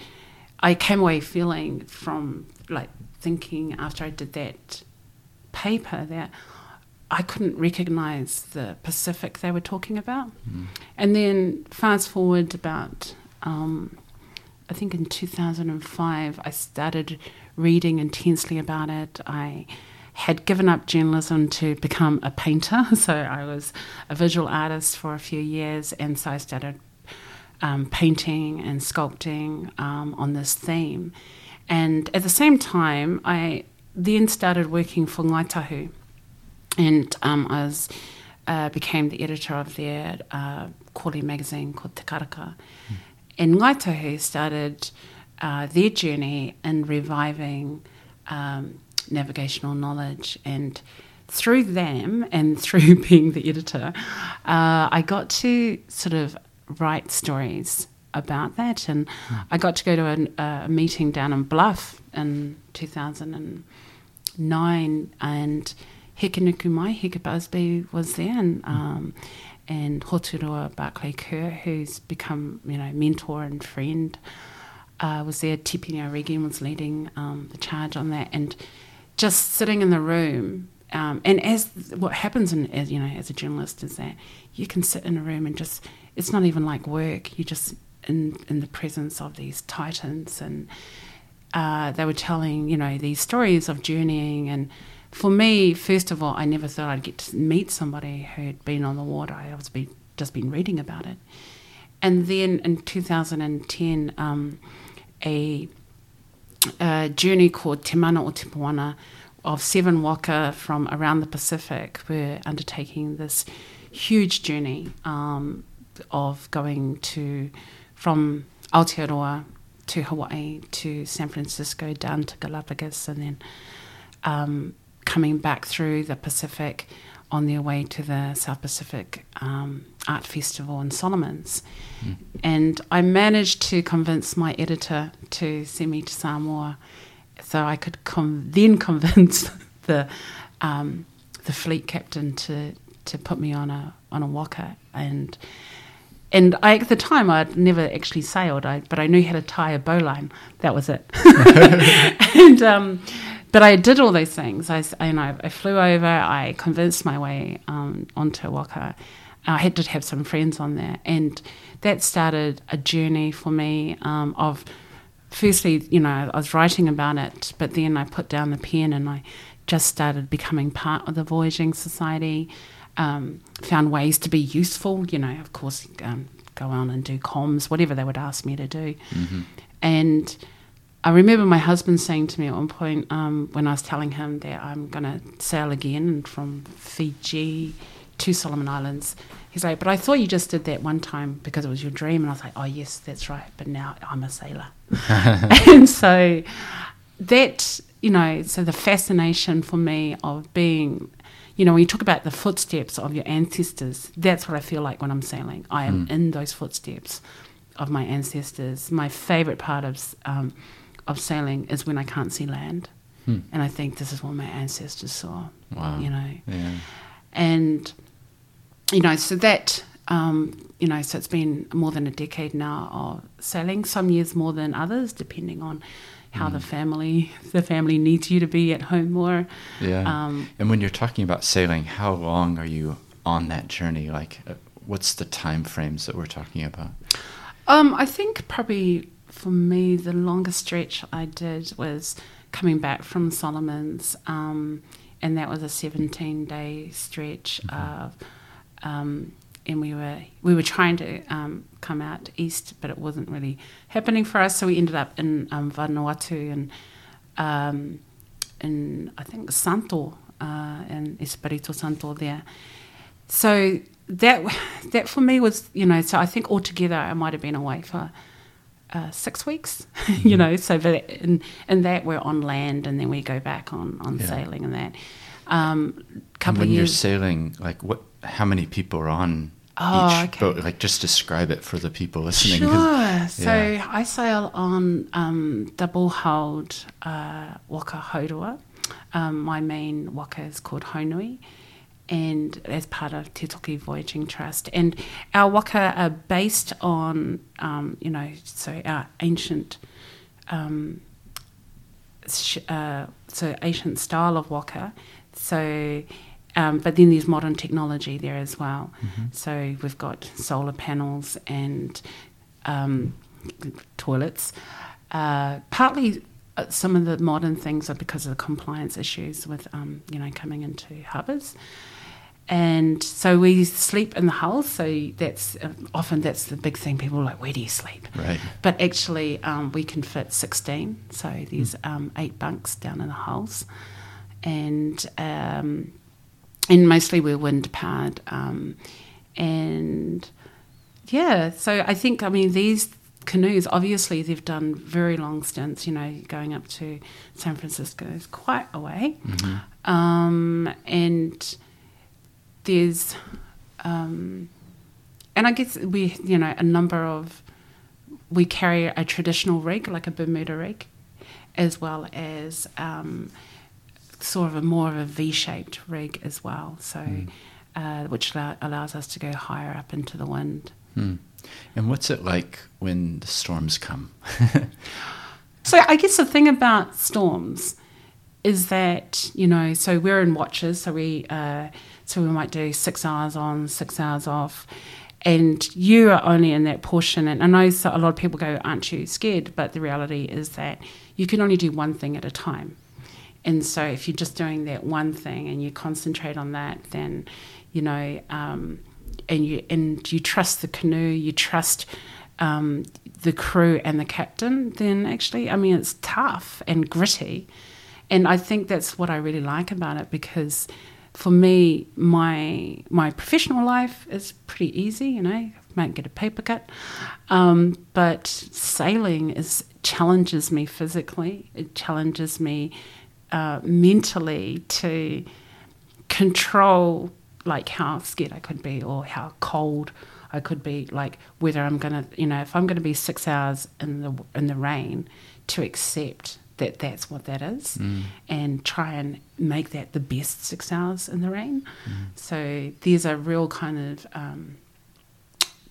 S2: I came away feeling from like thinking after I did that paper that I couldn't recognize the Pacific they were talking about. And then fast forward about, um, I think in 2005, I started reading intensely about it. I had given up journalism to become a painter, so I was a visual artist for a few years, and so I started um, painting and sculpting um, on this theme. And at the same time, I then started working for Ngāi Tahu, and um, I was uh, became the editor of their uh, quarterly magazine called Te Karaka. And Ngāi Tahu started uh, their journey in reviving um, navigational knowledge and through them and through being the editor, uh, I got to sort of write stories about that. And I got to go to a, a meeting down in Bluff in 2009, and Hikenuku Mai, Heke Busby was there, and um, and Hoturoa Barclay Kerr, who's become you know mentor and friend, uh, was there. Tipene Regan was leading um, the charge on that, and just sitting in the room. Um, and as what happens, in, as you know, as a journalist, is that you can sit in a room and just it's not even like work. You just in in the presence of these titans, and uh, they were telling you know these stories of journeying and for me, first of all, I never thought I'd get to meet somebody who'd been on the water. I was just been reading about it. And then in 2010, um, a, a, journey called Te Mana o of seven waka from around the Pacific were undertaking this huge journey um, of going to from Aotearoa to Hawaii to San Francisco down to Galapagos and then um, coming back through the Pacific on their way to the South Pacific um, Art Festival in Solomons. Mm. And I managed to convince my editor to send me to Samoa so I could com- then convince the um, the fleet captain to, to put me on a on a waka and and I, at the time I'd never actually sailed, I, but I knew how to tie a bowline. That was it. and um, but I did all those things. I, you know, I flew over. I convinced my way um, onto Waka. I had to have some friends on there, and that started a journey for me um, of. Firstly, you know, I was writing about it, but then I put down the pen and I just started becoming part of the Voyaging Society. Um, found ways to be useful, you know, of course, um, go on and do comms, whatever they would ask me to do. Mm-hmm. And I remember my husband saying to me at one point um, when I was telling him that I'm going to sail again from Fiji to Solomon Islands. He's like, but I thought you just did that one time because it was your dream. And I was like, oh, yes, that's right. But now I'm a sailor. and so that, you know, so the fascination for me of being, you know, when you talk about the footsteps of your ancestors, that's what I feel like when I'm sailing. I am mm. in those footsteps of my ancestors. My favorite part of, um, of sailing is when I can't see land. Hmm. And I think this is what my ancestors saw. Wow. You know. Yeah. And you know, so that um, you know, so it's been more than a decade now of sailing. Some years more than others, depending on how mm. the family the family needs you to be at home more.
S1: Yeah. Um, and when you're talking about sailing, how long are you on that journey? Like, uh, what's the time frames that we're talking about?
S2: Um, I think probably for me, the longest stretch I did was coming back from Solomon's, um, and that was a 17 day stretch mm-hmm. of. Um, and we were we were trying to um, come out east, but it wasn't really happening for us. So we ended up in um, Vanuatu and um, in I think Santo uh, in Espiritu Santo there. So that that for me was you know so I think altogether I might have been away for uh, six weeks, mm-hmm. you know. So that, in, in that we're on land, and then we go back on on yeah. sailing and that. Um,
S1: couple and when you're sailing, like what? How many people are on oh, each okay. boat? Like just describe it for the people listening.
S2: Sure. Yeah. So I sail on um, double hulled uh, waka haurua. Um, my main waka is called Haunui and as part of Te Toki Voyaging Trust. And our waka are based on, um, you know, so our ancient, um, sh- uh, so ancient style of waka. So, um, but then there's modern technology there as well. Mm-hmm. So we've got solar panels and um, toilets. Uh, partly uh, some of the modern things are because of the compliance issues with, um, you know, coming into harbours and so we sleep in the hull. So that's uh, often that's the big thing. People are like, "Where do you sleep?"
S1: Right.
S2: But actually, um, we can fit sixteen. So there's mm. um, eight bunks down in the hulls, and um, and mostly we're wind powered. Um, and yeah, so I think I mean these canoes obviously they've done very long stints. You know, going up to San Francisco is quite a way, mm-hmm. um, and there's, um, and I guess we, you know, a number of we carry a traditional rig, like a Bermuda rig, as well as um, sort of a more of a V-shaped rig as well. So, mm. uh, which allow, allows us to go higher up into the wind.
S1: Mm. And what's it like when the storms come?
S2: so I guess the thing about storms is that you know, so we're in watches, so we uh, so we might do six hours on, six hours off, and you are only in that portion. And I know a lot of people go, Aren't you scared? But the reality is that you can only do one thing at a time. And so if you're just doing that one thing and you concentrate on that, then, you know, um, and you and you trust the canoe, you trust um, the crew and the captain, then actually, I mean, it's tough and gritty. And I think that's what I really like about it because for me, my my professional life is pretty easy. You know, I might get a paper cut, um, but sailing is challenges me physically. It challenges me uh, mentally to control like how scared I could be or how cold I could be. Like whether I'm gonna, you know, if I'm gonna be six hours in the in the rain, to accept that that's what that is mm. and try and make that the best six hours in the rain. Mm. So there's a real kind of um,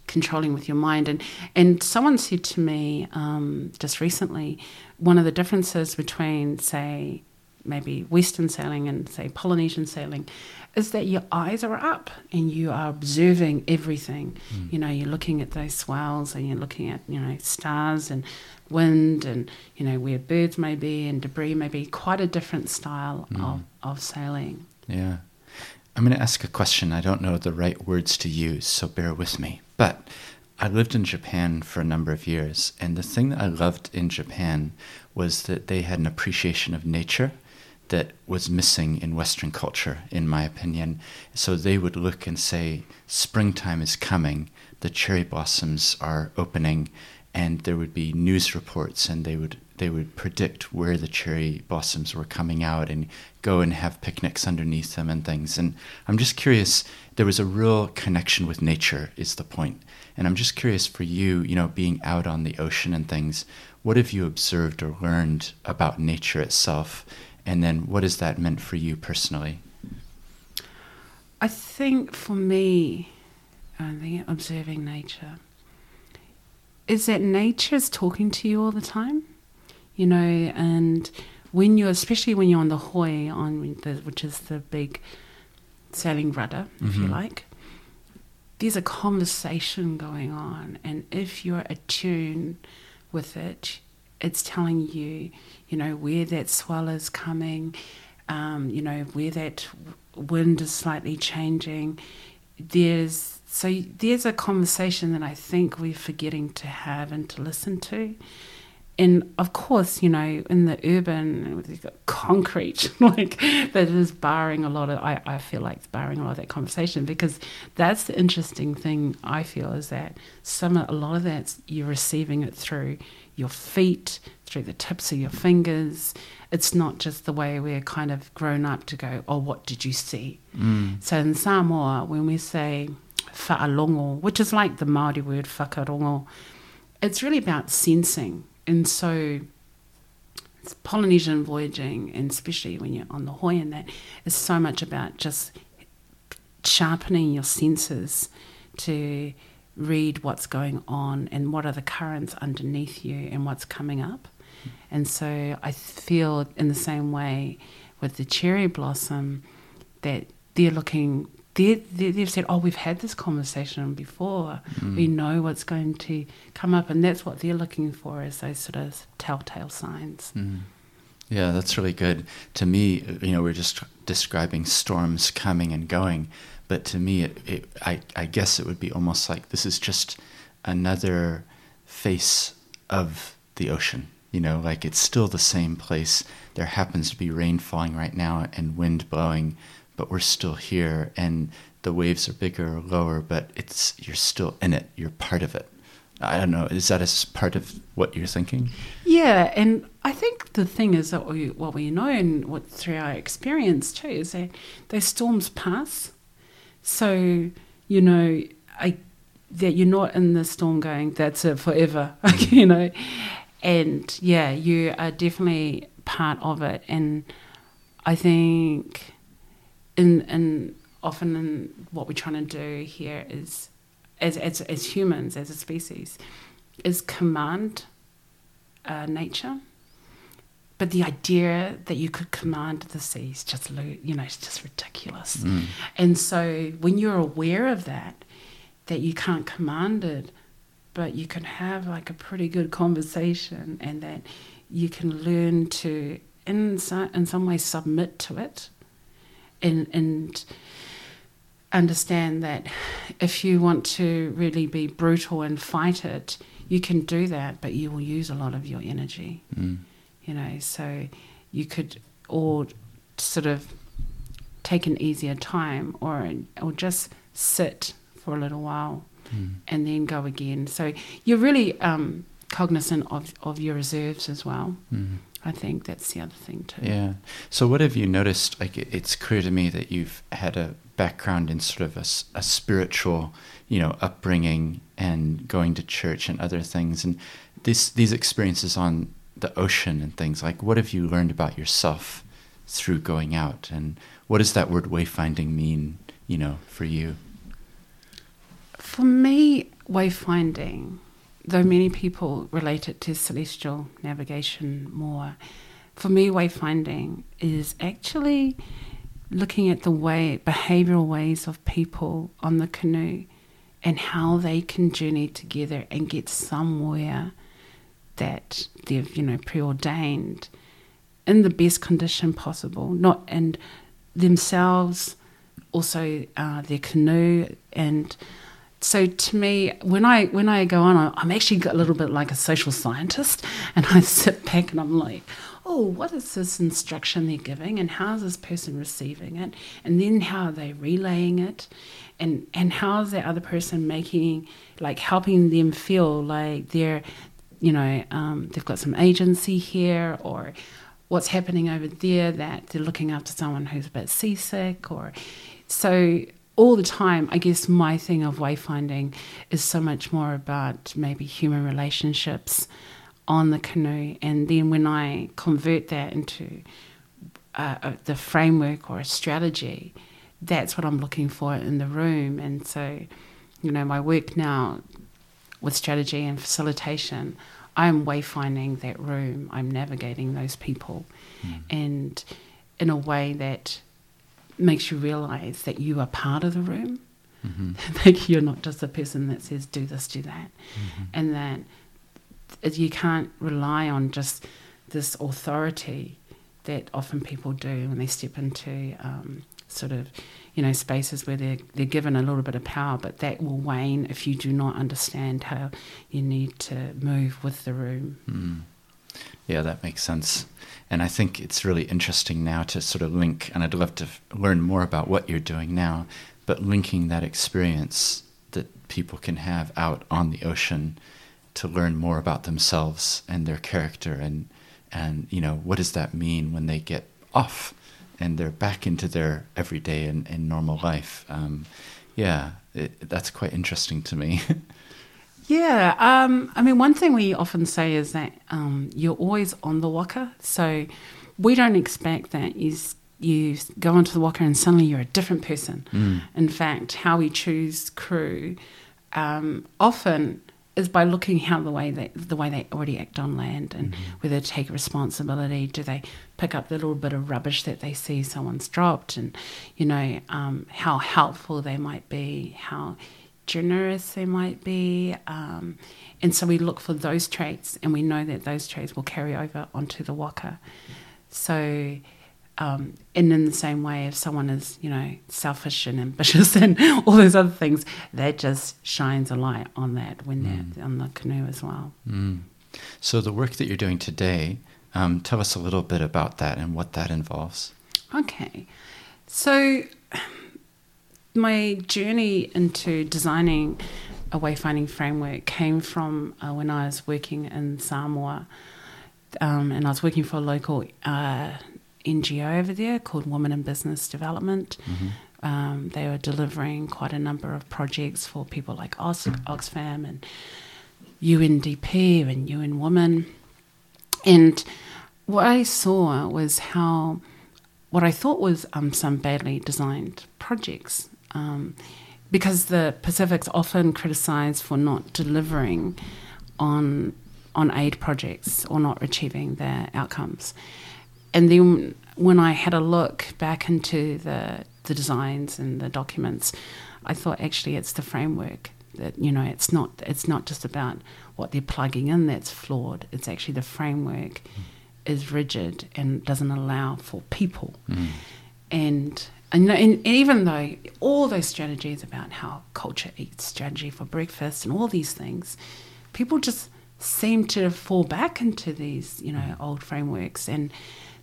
S2: controlling with your mind. And, and someone said to me um, just recently one of the differences between, say, maybe Western sailing and, say, Polynesian sailing is that your eyes are up and you are observing everything. Mm. You know, you're looking at those swells and you're looking at, you know, stars and wind and, you know, where birds may be and debris may be. Quite a different style mm. of, of sailing.
S1: Yeah. I'm going to ask a question. I don't know the right words to use, so bear with me. But I lived in Japan for a number of years, and the thing that I loved in Japan was that they had an appreciation of nature that was missing in Western culture, in my opinion. So they would look and say, Springtime is coming, the cherry blossoms are opening, and there would be news reports, and they would they would predict where the cherry blossoms were coming out and go and have picnics underneath them and things. And I'm just curious, there was a real connection with nature, is the point. And I'm just curious for you, you know, being out on the ocean and things, what have you observed or learned about nature itself and then what has that meant for you personally?
S2: I think for me, uh, I think observing nature is that nature is talking to you all the time, you know, and when you're, especially when you're on the hoe, on the, which is the big sailing rudder, if mm-hmm. you like, there's a conversation going on, and if you're attuned with it, it's telling you, you know, where that swell is coming, um, you know, where that wind is slightly changing. There's so there's a conversation that I think we're forgetting to have and to listen to. And of course, you know, in the urban, we've got concrete like that is barring a lot of. I, I feel like it's barring a lot of that conversation because that's the interesting thing. I feel is that some a lot of that you're receiving it through your feet, through the tips of your fingers. It's not just the way we're kind of grown up to go, oh, what did you see? Mm. So in Samoa, when we say fa'alogo, which is like the Māori word whakarongo, it's really about sensing. And so Polynesian voyaging, and especially when you're on the hoe and that, is so much about just sharpening your senses to read what's going on and what are the currents underneath you and what's coming up. And so I feel in the same way with the cherry blossom that they're looking, they they've said, oh, we've had this conversation before. Mm. We know what's going to come up. And that's what they're looking for is those sort of telltale signs.
S1: Mm. Yeah, that's really good. To me, you know, we're just describing storms coming and going. But to me, it, it, I, I guess it would be almost like this is just another face of the ocean. You know, like it's still the same place. There happens to be rain falling right now and wind blowing, but we're still here. And the waves are bigger or lower, but it's you're still in it. You're part of it. I don't know. Is that a part of what you're thinking?
S2: Yeah, and I think the thing is that we, what we know and what through our experience too is that those storms pass so, you know, I that you're not in the storm going, that's it forever, mm-hmm. you know. And yeah, you are definitely part of it. And I think in in often in what we're trying to do here is as as, as humans, as a species, is command uh, nature. But the idea that you could command the seas just, you know, it's just ridiculous.
S1: Mm.
S2: And so when you're aware of that, that you can't command it, but you can have like a pretty good conversation and that you can learn to, in some, in some way, submit to it and, and understand that if you want to really be brutal and fight it, you can do that, but you will use a lot of your energy.
S1: Mm.
S2: You know, so you could or sort of take an easier time or or just sit for a little while
S1: Mm.
S2: and then go again. So you're really um, cognizant of, of your reserves as well.
S1: Mm.
S2: I think that's the other thing too.
S1: Yeah. So, what have you noticed? Like, it's clear to me that you've had a background in sort of a spiritual, you know, upbringing and going to church and other things. And this these experiences on the ocean and things like, what have you learned about yourself through going out? And what does that word wayfinding mean, you know, for you?
S2: For me, wayfinding, though many people relate it to celestial navigation more, for me, wayfinding is actually looking at the way, behavioral ways of people on the canoe and how they can journey together and get somewhere that they've, you know, preordained in the best condition possible, not and themselves, also uh, their canoe, and so to me, when I when I go on, I'm actually a little bit like a social scientist, and I sit back and I'm like, oh, what is this instruction they're giving, and how is this person receiving it, and then how are they relaying it, and and how is that other person making like helping them feel like they're, you know, um, they've got some agency here, or what's happening over there that they're looking after someone who's a bit seasick, or so all the time, I guess my thing of wayfinding is so much more about maybe human relationships on the canoe, and then when I convert that into uh, uh, the framework or a strategy, that's what I'm looking for in the room. And so, you know, my work now with strategy and facilitation, I'm wayfinding that room. I'm navigating those people, and in a way that makes you realize that you are part of the room.
S1: hmm
S2: like you're not just the person that says do this, do that, and that you can't rely on just this authority that often people do when they step into um, sort of you know spaces where they're they're given a little bit of power, but that will wane if you do not understand how you need to move with the room.
S1: Mm. Yeah, that makes sense. And I think it's really interesting now to sort of link, and I'd love to f- learn more about what you're doing now, but linking that experience that people can have out on the ocean to learn more about themselves and their character and and you know what does that mean when they get off and they're back into their everyday and, and normal life? Um, yeah it, that's quite interesting to me
S2: Yeah, um, I mean, one thing we often say is that um, you're always on the waka, so we don't expect that you you go onto the waka and suddenly you're a different person.
S1: Mm.
S2: In fact, how we choose crew um, often is by looking how the way they the way they already act on land and whether they take responsibility. Do they pick up the little bit of rubbish that they see someone's dropped, and you know um, how helpful they might be, how generous they might be. Um, and so we look for those traits, and we know that those traits will carry over onto the waka. So, um, and in the same way, if someone is, you know, selfish and ambitious and all those other things, that just shines a light on that when they're on the canoe as well.
S1: Mm. So the work that you're doing today, um, tell us a little bit about that and what that involves.
S2: Okay. So, my journey into designing a wayfinding framework came from uh, when I was working in Samoa. Um, and I was working for a local uh, NGO over there called Women in Business Development. Um, they were delivering quite a number of projects for people like Ox- Oxfam and UNDP and UN Women. And what I saw was how what I thought was um, some badly designed projects. Um, because the Pacific's often criticised for not delivering on on aid projects or not achieving their outcomes. And then when I had a look back into the the designs and the documents, I thought actually it's the framework that you know it's not it's not just about what they're plugging in that's flawed. It's actually the framework mm. is rigid and doesn't allow for people. Mm. And and, and, even though all those strategies about how culture eats strategy for breakfast and all these things, people just seem to fall back into these, you know, old frameworks. And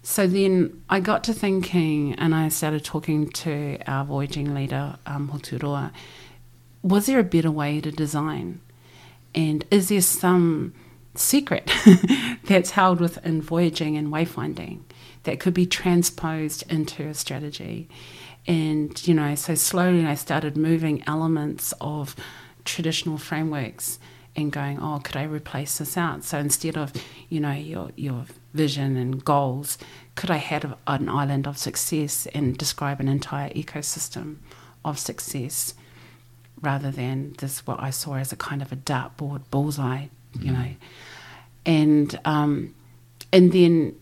S2: so then I got to thinking, and I started talking to our voyaging leader, um, Hoturoa, was there a better way to design? And is there some secret that's held within voyaging and wayfinding that could be transposed into a strategy? And, you know, so slowly I started moving elements of traditional frameworks and going, oh, could I replace this out? So instead of, you know, your, your vision and goals, could I have an island of success and describe an entire ecosystem of success rather than this, what I saw as a kind of a dartboard bullseye, mm-hmm. you know? And, um, and then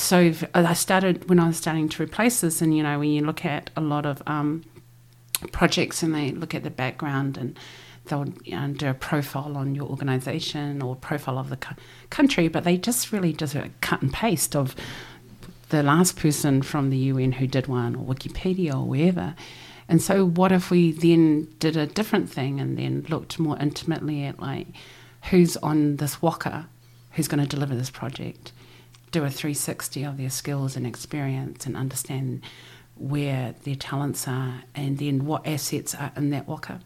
S2: so I started when I was starting to replace this, and you know, when you look at a lot of um, projects and they look at the background and they'll you know, do a profile on your organization or profile of the co- country, but they just really just a cut and paste of the last person from the UN who did one or Wikipedia or wherever. And so, what if we then did a different thing and then looked more intimately at like who's on this waka, who's going to deliver this project? Do a 360 of their skills and experience and understand where their talents are and then what assets are in that waka.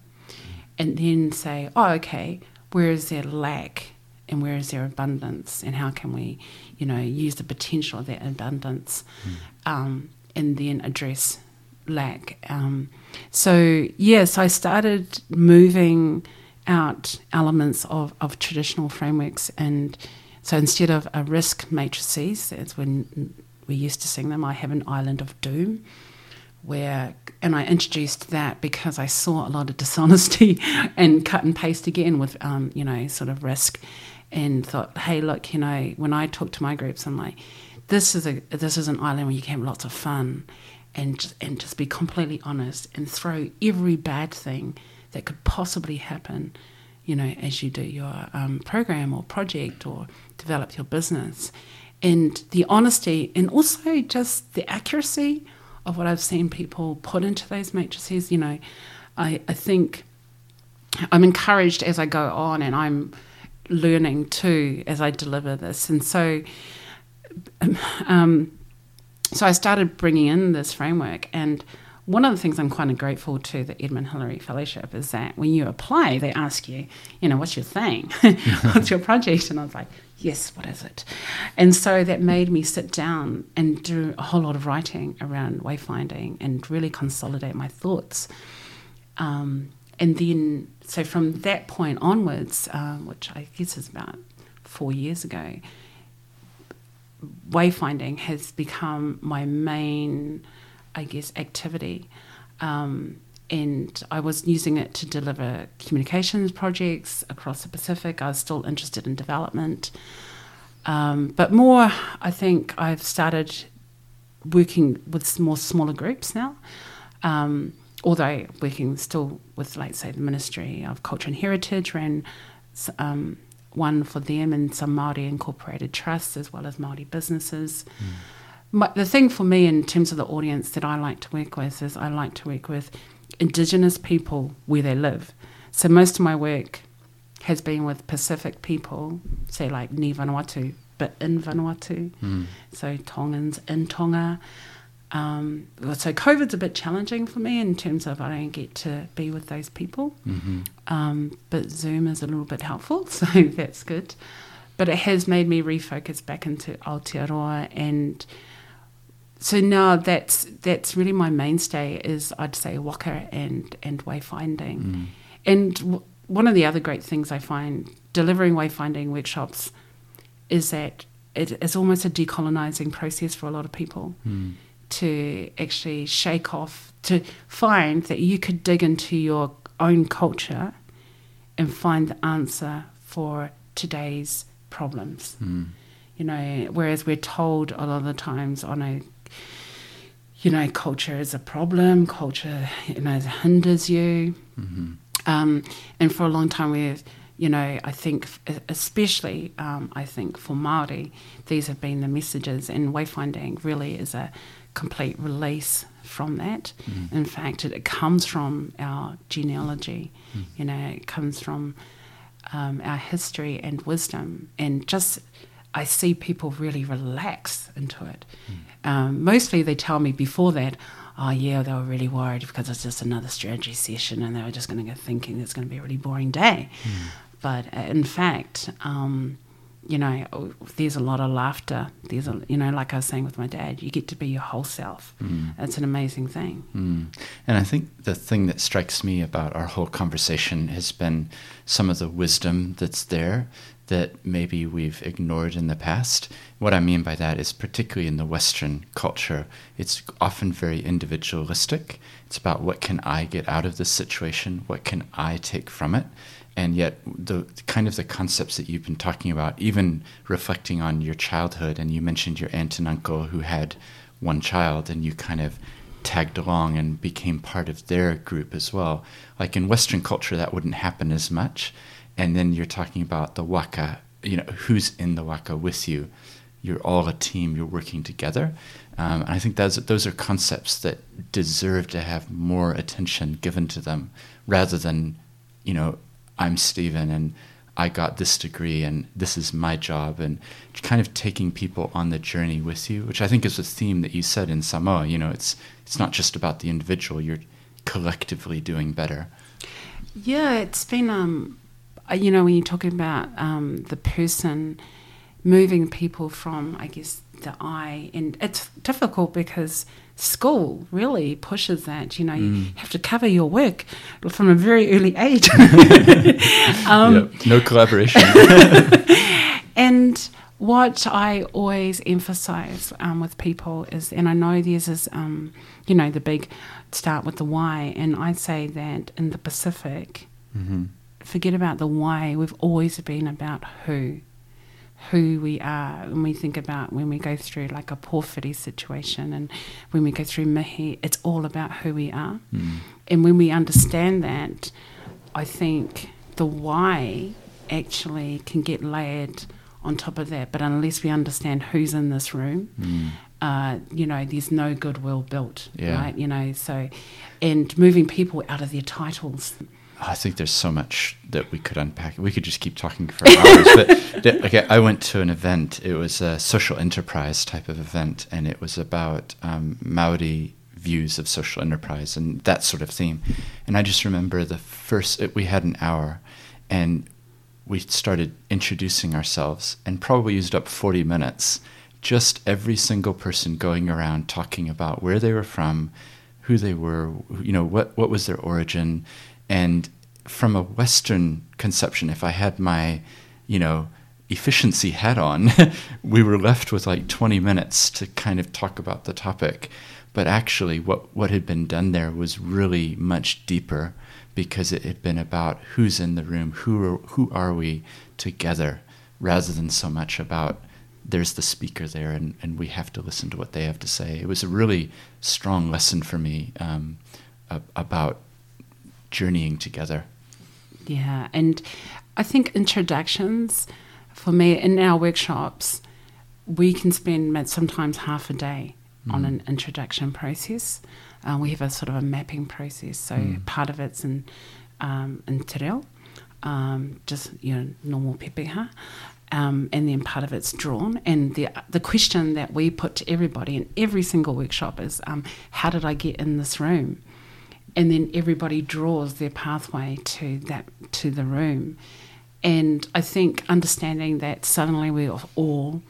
S2: And then say, oh, okay, where is their lack and where is their abundance and how can we, you know, use the potential of that abundance mm. um, and then address lack. Um, so, yes, I started moving out elements of, of traditional frameworks and so instead of a risk matrices, that's when we used to sing them, I have an island of doom. Where and I introduced that because I saw a lot of dishonesty and cut and paste again with um, you know sort of risk, and thought, hey, look, you know, when I talk to my groups, I'm like, this is a this is an island where you can have lots of fun, and and just be completely honest and throw every bad thing that could possibly happen you know, as you do your um, program or project or develop your business. And the honesty and also just the accuracy of what I've seen people put into those matrices, you know, I, I think I'm encouraged as I go on and I'm learning too as I deliver this. And so, um, so I started bringing in this framework and one of the things I'm of grateful to the Edmund Hillary Fellowship is that when you apply, they ask you, you know, what's your thing? what's your project? And I was like, yes, what is it? And so that made me sit down and do a whole lot of writing around wayfinding and really consolidate my thoughts. Um, and then, so from that point onwards, um, which I guess is about four years ago, wayfinding has become my main I guess, activity. Um, and I was using it to deliver communications projects across the Pacific. I was still interested in development. Um, but more, I think I've started working with more smaller groups now. Um, although working still with, like, say, the Ministry of Culture and Heritage, ran um, one for them and some Māori incorporated trusts as well as Māori businesses. Mm my, the thing for me in terms of the audience that I like to work with is I like to work with Indigenous people where they live. So most of my work has been with Pacific people, say like Ni Vanuatu, but in Vanuatu. Mm. So Tongans in Tonga. Um, so COVID's a bit challenging for me in terms of I don't get to be with those people. Mm-hmm. Um, but Zoom is a little bit helpful, so that's good. But it has made me refocus back into Aotearoa and so now that's that's really my mainstay is I'd say waka and and wayfinding,
S1: Mm.
S2: and w- one of the other great things I find delivering wayfinding workshops is that it is almost a decolonizing process for a lot of people
S1: Mm.
S2: to actually shake off to find that you could dig into your own culture and find the answer for today's problems
S1: Mm.
S2: you know whereas we're told a lot of the times on a you know culture is a problem culture you know hinders you
S1: Mhm.
S2: um, and for a long time we you know i think especially um, i think for maori these have been the messages and wayfinding really is a complete release from that
S1: Mm.
S2: in fact it, it comes from our genealogy
S1: Mm.
S2: you know it comes from um, our history and wisdom and just i see people really relax into it. Um, mostly they tell me before that oh yeah they were really worried because it's just another strategy session and they were just going to go thinking it's going to be a really boring day. But uh, in fact um, you know there's a lot of laughter. There's a you know like i was saying with my dad you get to be your whole self.
S1: Mm.
S2: it's an amazing thing.
S1: Mm. And I think the thing that strikes me about our whole conversation has been some of the wisdom that's there that maybe we've ignored in the past. What I mean by that is, particularly in the Western culture, it's often very individualistic. It's about what can I get out of this situation? What can I take from it? And yet, the kind of the concepts that you've been talking about, even reflecting on your childhood, and you mentioned your aunt and uncle who had one child, and you kind of tagged along and became part of their group as well. Like in Western culture, that wouldn't happen as much. And then you're talking about the waka, you know, who's in the waka with you. You're all a team, you're working together. Um, and I think those, those are concepts that deserve to have more attention given to them rather than, you know, I'm Stephen and I got this degree and this is my job and kind of taking people on the journey with you, which I think is a theme that you said in Samoa. You know, it's it's not just about the individual; you're collectively doing better.
S2: Yeah, it's been, um, you know, when you're talking about um, the person moving people from, I guess, the eye, and it's difficult because school really pushes that. You know, you
S1: Mm.
S2: have to cover your work from a very early age. um,
S1: Yep, No collaboration.
S2: And what I always emphasize um, with people is, and I know there's this, um, you know, the big start with the why, and I say that in the Pacific,
S1: hmm
S2: forget about the why. We've always been about who, who we are. When we think about when we go through like a pōwhiri situation, and when we go through mihi, it's all about who we are.
S1: Mm.
S2: And when we understand that, I think the why actually can get layered on top of that. But unless we understand who's in this room,
S1: Mm.
S2: uh, you know, there's no goodwill built,
S1: Yeah.
S2: right? You know, so, and moving people out of their titles.
S1: I think there's so much that we could unpack. We could just keep talking for hours. but okay, I went to an event. It was a social enterprise type of event, and it was about um, Maori views of social enterprise and that sort of theme. And I just remember the first. It, we had an hour, and we started introducing ourselves, and probably used up 40 minutes. Just every single person going around talking about where they were from, who they were, you know, what what was their origin, and from a Western conception, if I had my, you know, efficiency hat on, we were left with like 20 minutes to kind of talk about the topic. But actually, what, what had been done there was really much deeper because it had been about who's in the room, who are, who are we together, rather than so much about there's the speaker there and, and we have to listen to what they have to say. It was a really strong lesson for me um, about journeying together.
S2: Yeah, and I think introductions for me in our workshops, we can spend sometimes half a day on
S1: Mhm.
S2: an introduction process. Uh, we have a sort of a mapping process, so
S1: Mm.
S2: part of it's in um, in te reo, um, just you know normal pepeha, um, and then part of it's drawn. And the the question that we put to everybody in every single workshop is, um, how did I get in this room? And then everybody draws their pathway to that to the room and i think understanding that suddenly we're all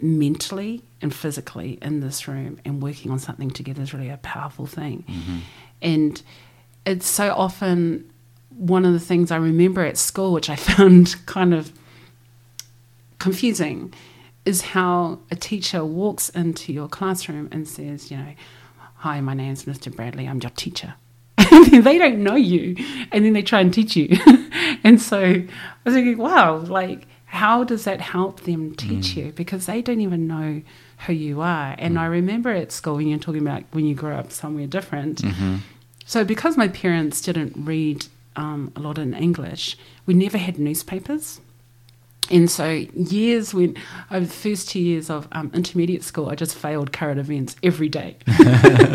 S2: mentally and physically in this room and working on something together is really a powerful thing.
S1: Mm-hmm.
S2: And it's so often one of the things I remember at school, which I found kind of confusing, is how a teacher walks into your classroom and says, you know, hi, my name's Mr. Bradley, I'm your teacher. And they don't know you, and then they try and teach you. and so I was thinking, wow, like, how does that help them teach you? Because they don't even know who you are. And I remember at school when you're talking about when you grow up somewhere different.
S1: Mm-hmm.
S2: So because my parents didn't read um, a lot in English, we never had newspapers. And so years went over the first two years of um, intermediate school, I just failed current events every day.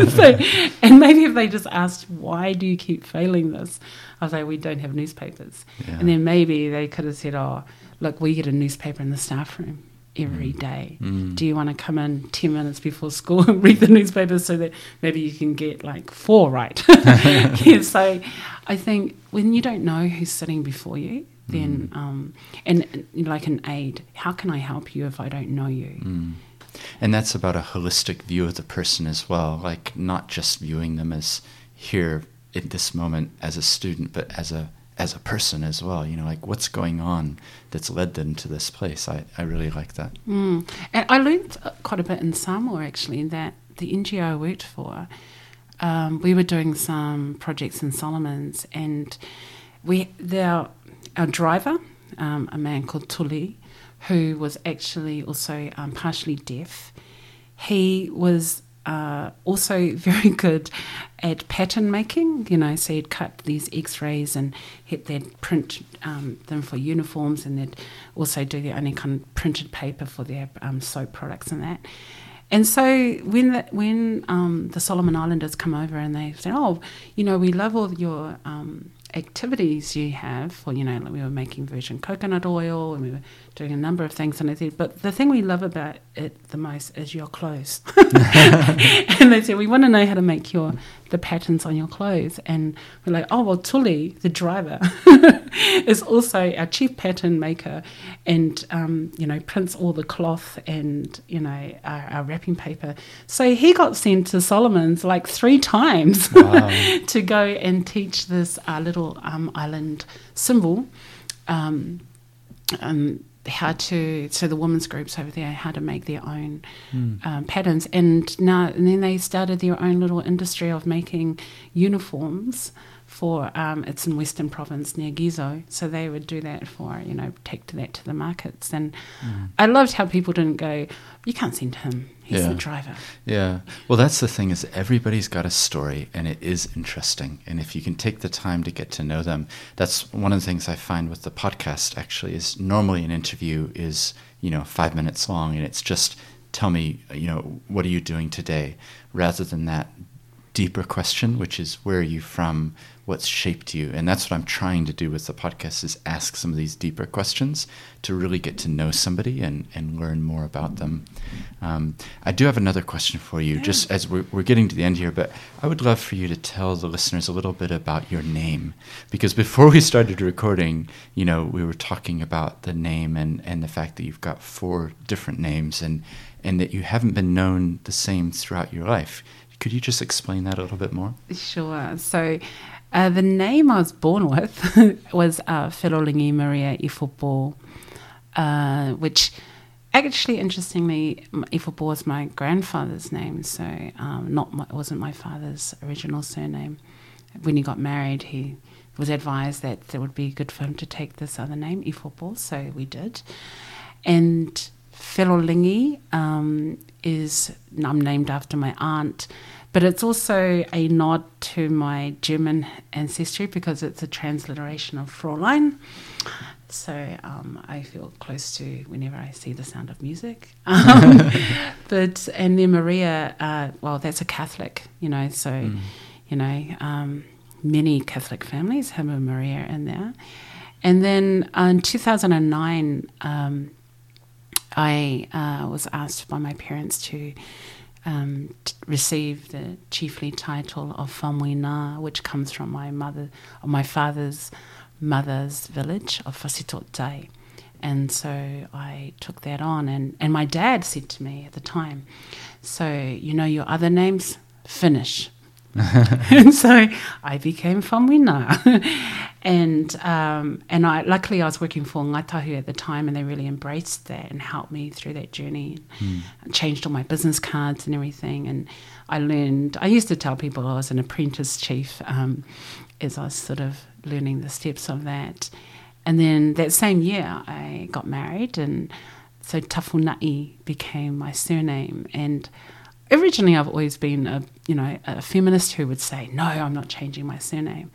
S2: so, and maybe if they just asked, why do you keep failing this? I was like, we don't have newspapers.
S1: Yeah.
S2: And then maybe they could have said, oh, look, we get a newspaper in the staff room every day.
S1: Mm.
S2: Do you want to come in 10 minutes before school and read the newspaper so that maybe you can get like four right? yeah, so I think when you don't know who's sitting before you, then, um, and, like an aid, how can I help you if I don't know you?
S1: Mm. And that's about a holistic view of the person as well, like not just viewing them as here in this moment as a student, but as a as a person as well. You know, like what's going on that's led them to this place. I, I really like that.
S2: Mm. And I learned uh, quite a bit in Samoa actually that the NGO I worked for, um, we were doing some projects in Solomons, and we our, our driver, um, a man called Tuli, who was actually also um, partially deaf. He was uh, also very good at pattern making. You know, so he'd cut these X-rays and he'd, they'd print um, them for uniforms, and they'd also do their only kind of printed paper for their um, soap products and that. And so when the, when um, the Solomon Islanders come over and they say, "Oh, you know, we love all your um, activities you have," for you know, like we were making virgin coconut oil and we were doing a number of things, and I said, "But the thing we love about it the most is your clothes." and they said, "We want to know how to make your the patterns on your clothes," and we're like, "Oh well, Tuli, the driver, is also our chief pattern maker, and um, you know prints all the cloth and you know our, our wrapping paper." So he got sent to Solomon's like three times
S1: Wow.
S2: to go and teach this uh, little um, island symbol. Um, um, how to so the women's groups over there how to make their own um, patterns. And now and then they started their own little industry of making uniforms for um, it's in Western Province near Gizo. So they would do that for you know take to that to the markets. And I loved how people didn't go you can't send him. He's
S1: Yeah.
S2: the driver.
S1: Yeah. Well, that's the thing is everybody's got a story and it is interesting. And if you can take the time to get to know them, that's one of the things I find with the podcast actually is normally an interview is, you know, 5 minutes long and it's just tell me, you know, what are you doing today? Rather than that deeper question which is where are you from what's shaped you. And that's what i'm trying to do with the podcast is ask some of these deeper questions to really get to know somebody and, and learn more about them. Um, i do have another question for you just as we're, we're getting to the end here but i would love for you to tell the listeners a little bit about your name. Because before we started recording you know we were talking about the name and, and the fact that you've got four different names and and that you haven't been known the same throughout your life. Could you just explain that a little bit more?
S2: Sure. So, uh, the name I was born with was uh, Whirolingi Maria Ifopo, uh, which actually, interestingly, Ifopo was my grandfather's name. So, um, not my, it wasn't my father's original surname. When he got married, he was advised that it would be good for him to take this other name, Ifopo. So we did. And Whirolingi um, is I'm named after my aunt, but it's also a nod to my German ancestry because it's a transliteration of Fräulein. So um, I feel close to whenever I see the sound of music. Um, but and then Maria, uh, well, that's a Catholic, you know. So you know, um, many Catholic families have a Maria in there. And then uh, in 2009, um, I uh, was asked by my parents to um, t- receive the chiefly title of Faumuina, which comes from my mother, or my father's mother's village of Fasito'otai. And so I took that on. And, and my dad said to me at the time, So, you know, your other names? Finish. and so I became Faumuina. and um, and I luckily I was working for Ngāi Tahu at the time and they really embraced that and helped me through that journey.
S1: Mm.
S2: changed all my business cards and everything. And I learned, I used to tell people I was an apprentice chief um, as I was sort of learning the steps of that. And then that same year I got married and so Tafunai became my surname. And originally I've always been a you know a feminist who would say no, I'm not changing my surname.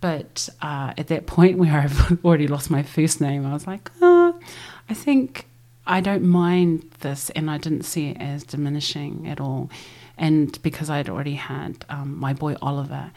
S2: But uh, at that point where I've already lost my first name, I was like, oh, I think I don't mind this, and I didn't see it as diminishing at all. And because I'd already had um, my boy Oliver,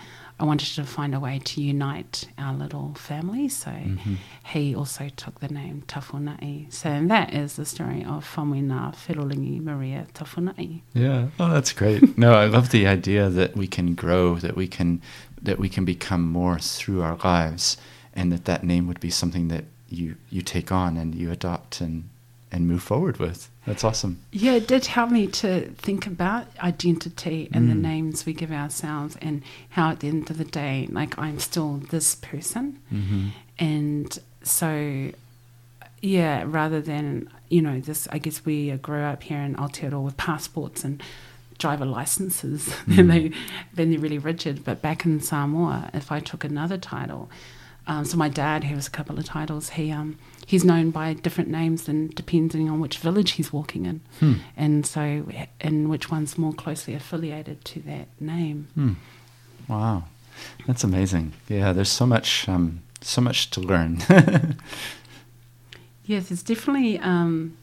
S2: I wanted to find a way to unite our little family. So
S1: Mm-hmm.
S2: he also took the name Tafunai. So and that is the story of Faumuina Whirolingi Maria Tafunai.
S1: Yeah. Oh, that's great. no, I love the idea that we can grow, that we can that we can become more through our lives, and that that name would be something that you you take on and you adopt and and move forward with. That's awesome.
S2: Yeah, it did help me to think about identity and the
S1: Mm.
S2: names we give ourselves, and how at the end of the day, like I'm still this person.
S1: Mm-hmm.
S2: And so, yeah, rather than, you know, this, I guess we grew up here in Aotearoa with passports and driver licenses, and they, then they're really rigid. But back in Samoa, if I took another title, um, so my dad, who has a couple of titles, he um, he's known by different names and depending on which village he's walking in,
S1: Hmm.
S2: and so and which one's more closely affiliated to that name.
S1: Hmm. Wow, that's amazing. Yeah, there's so much um, so much to learn.
S2: Yes, it's definitely. Um,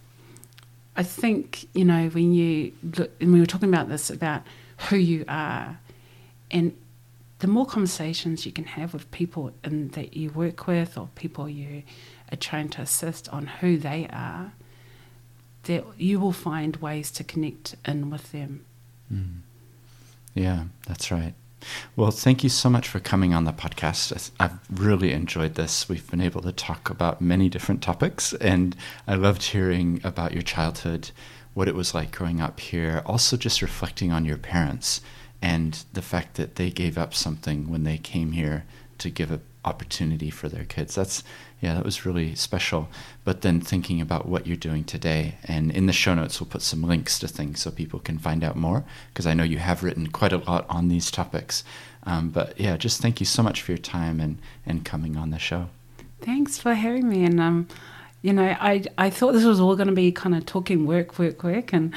S2: I think you know when you look, and we were talking about this about who you are, and the more conversations you can have with people and that you work with or people you are trying to assist on who they are, that you will find ways to connect in with them.
S1: Mm. Yeah, that's right. Well, thank you so much for coming on the podcast. I've really enjoyed this. We've been able to talk about many different topics, and I loved hearing about your childhood, what it was like growing up here, also just reflecting on your parents and the fact that they gave up something when they came here to give an opportunity for their kids. That's yeah, that was really special. But then thinking about what you're doing today, and in the show notes, we'll put some links to things so people can find out more, because I know you have written quite a lot on these topics. Um, but yeah, just thank you so much for your time and, and coming on the show.
S2: Thanks for having me. And um, you know, I I thought this was all going to be kind of talking work, work, work, and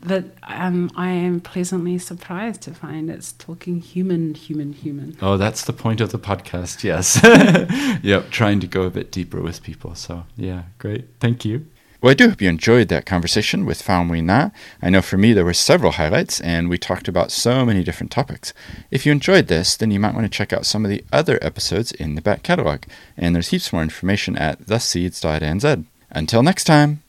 S2: but um, I am pleasantly surprised to find it's talking human, human, human.
S1: Oh, that's the point of the podcast, yes. yep, trying to go a bit deeper with people. So, yeah, great. Thank you. Well, I do hope you enjoyed that conversation with Faumuina. I know for me there were several highlights, and we talked about so many different topics. If you enjoyed this, then you might want to check out some of the other episodes in the back catalog, and there's heaps more information at theseeds.nz. Until next time!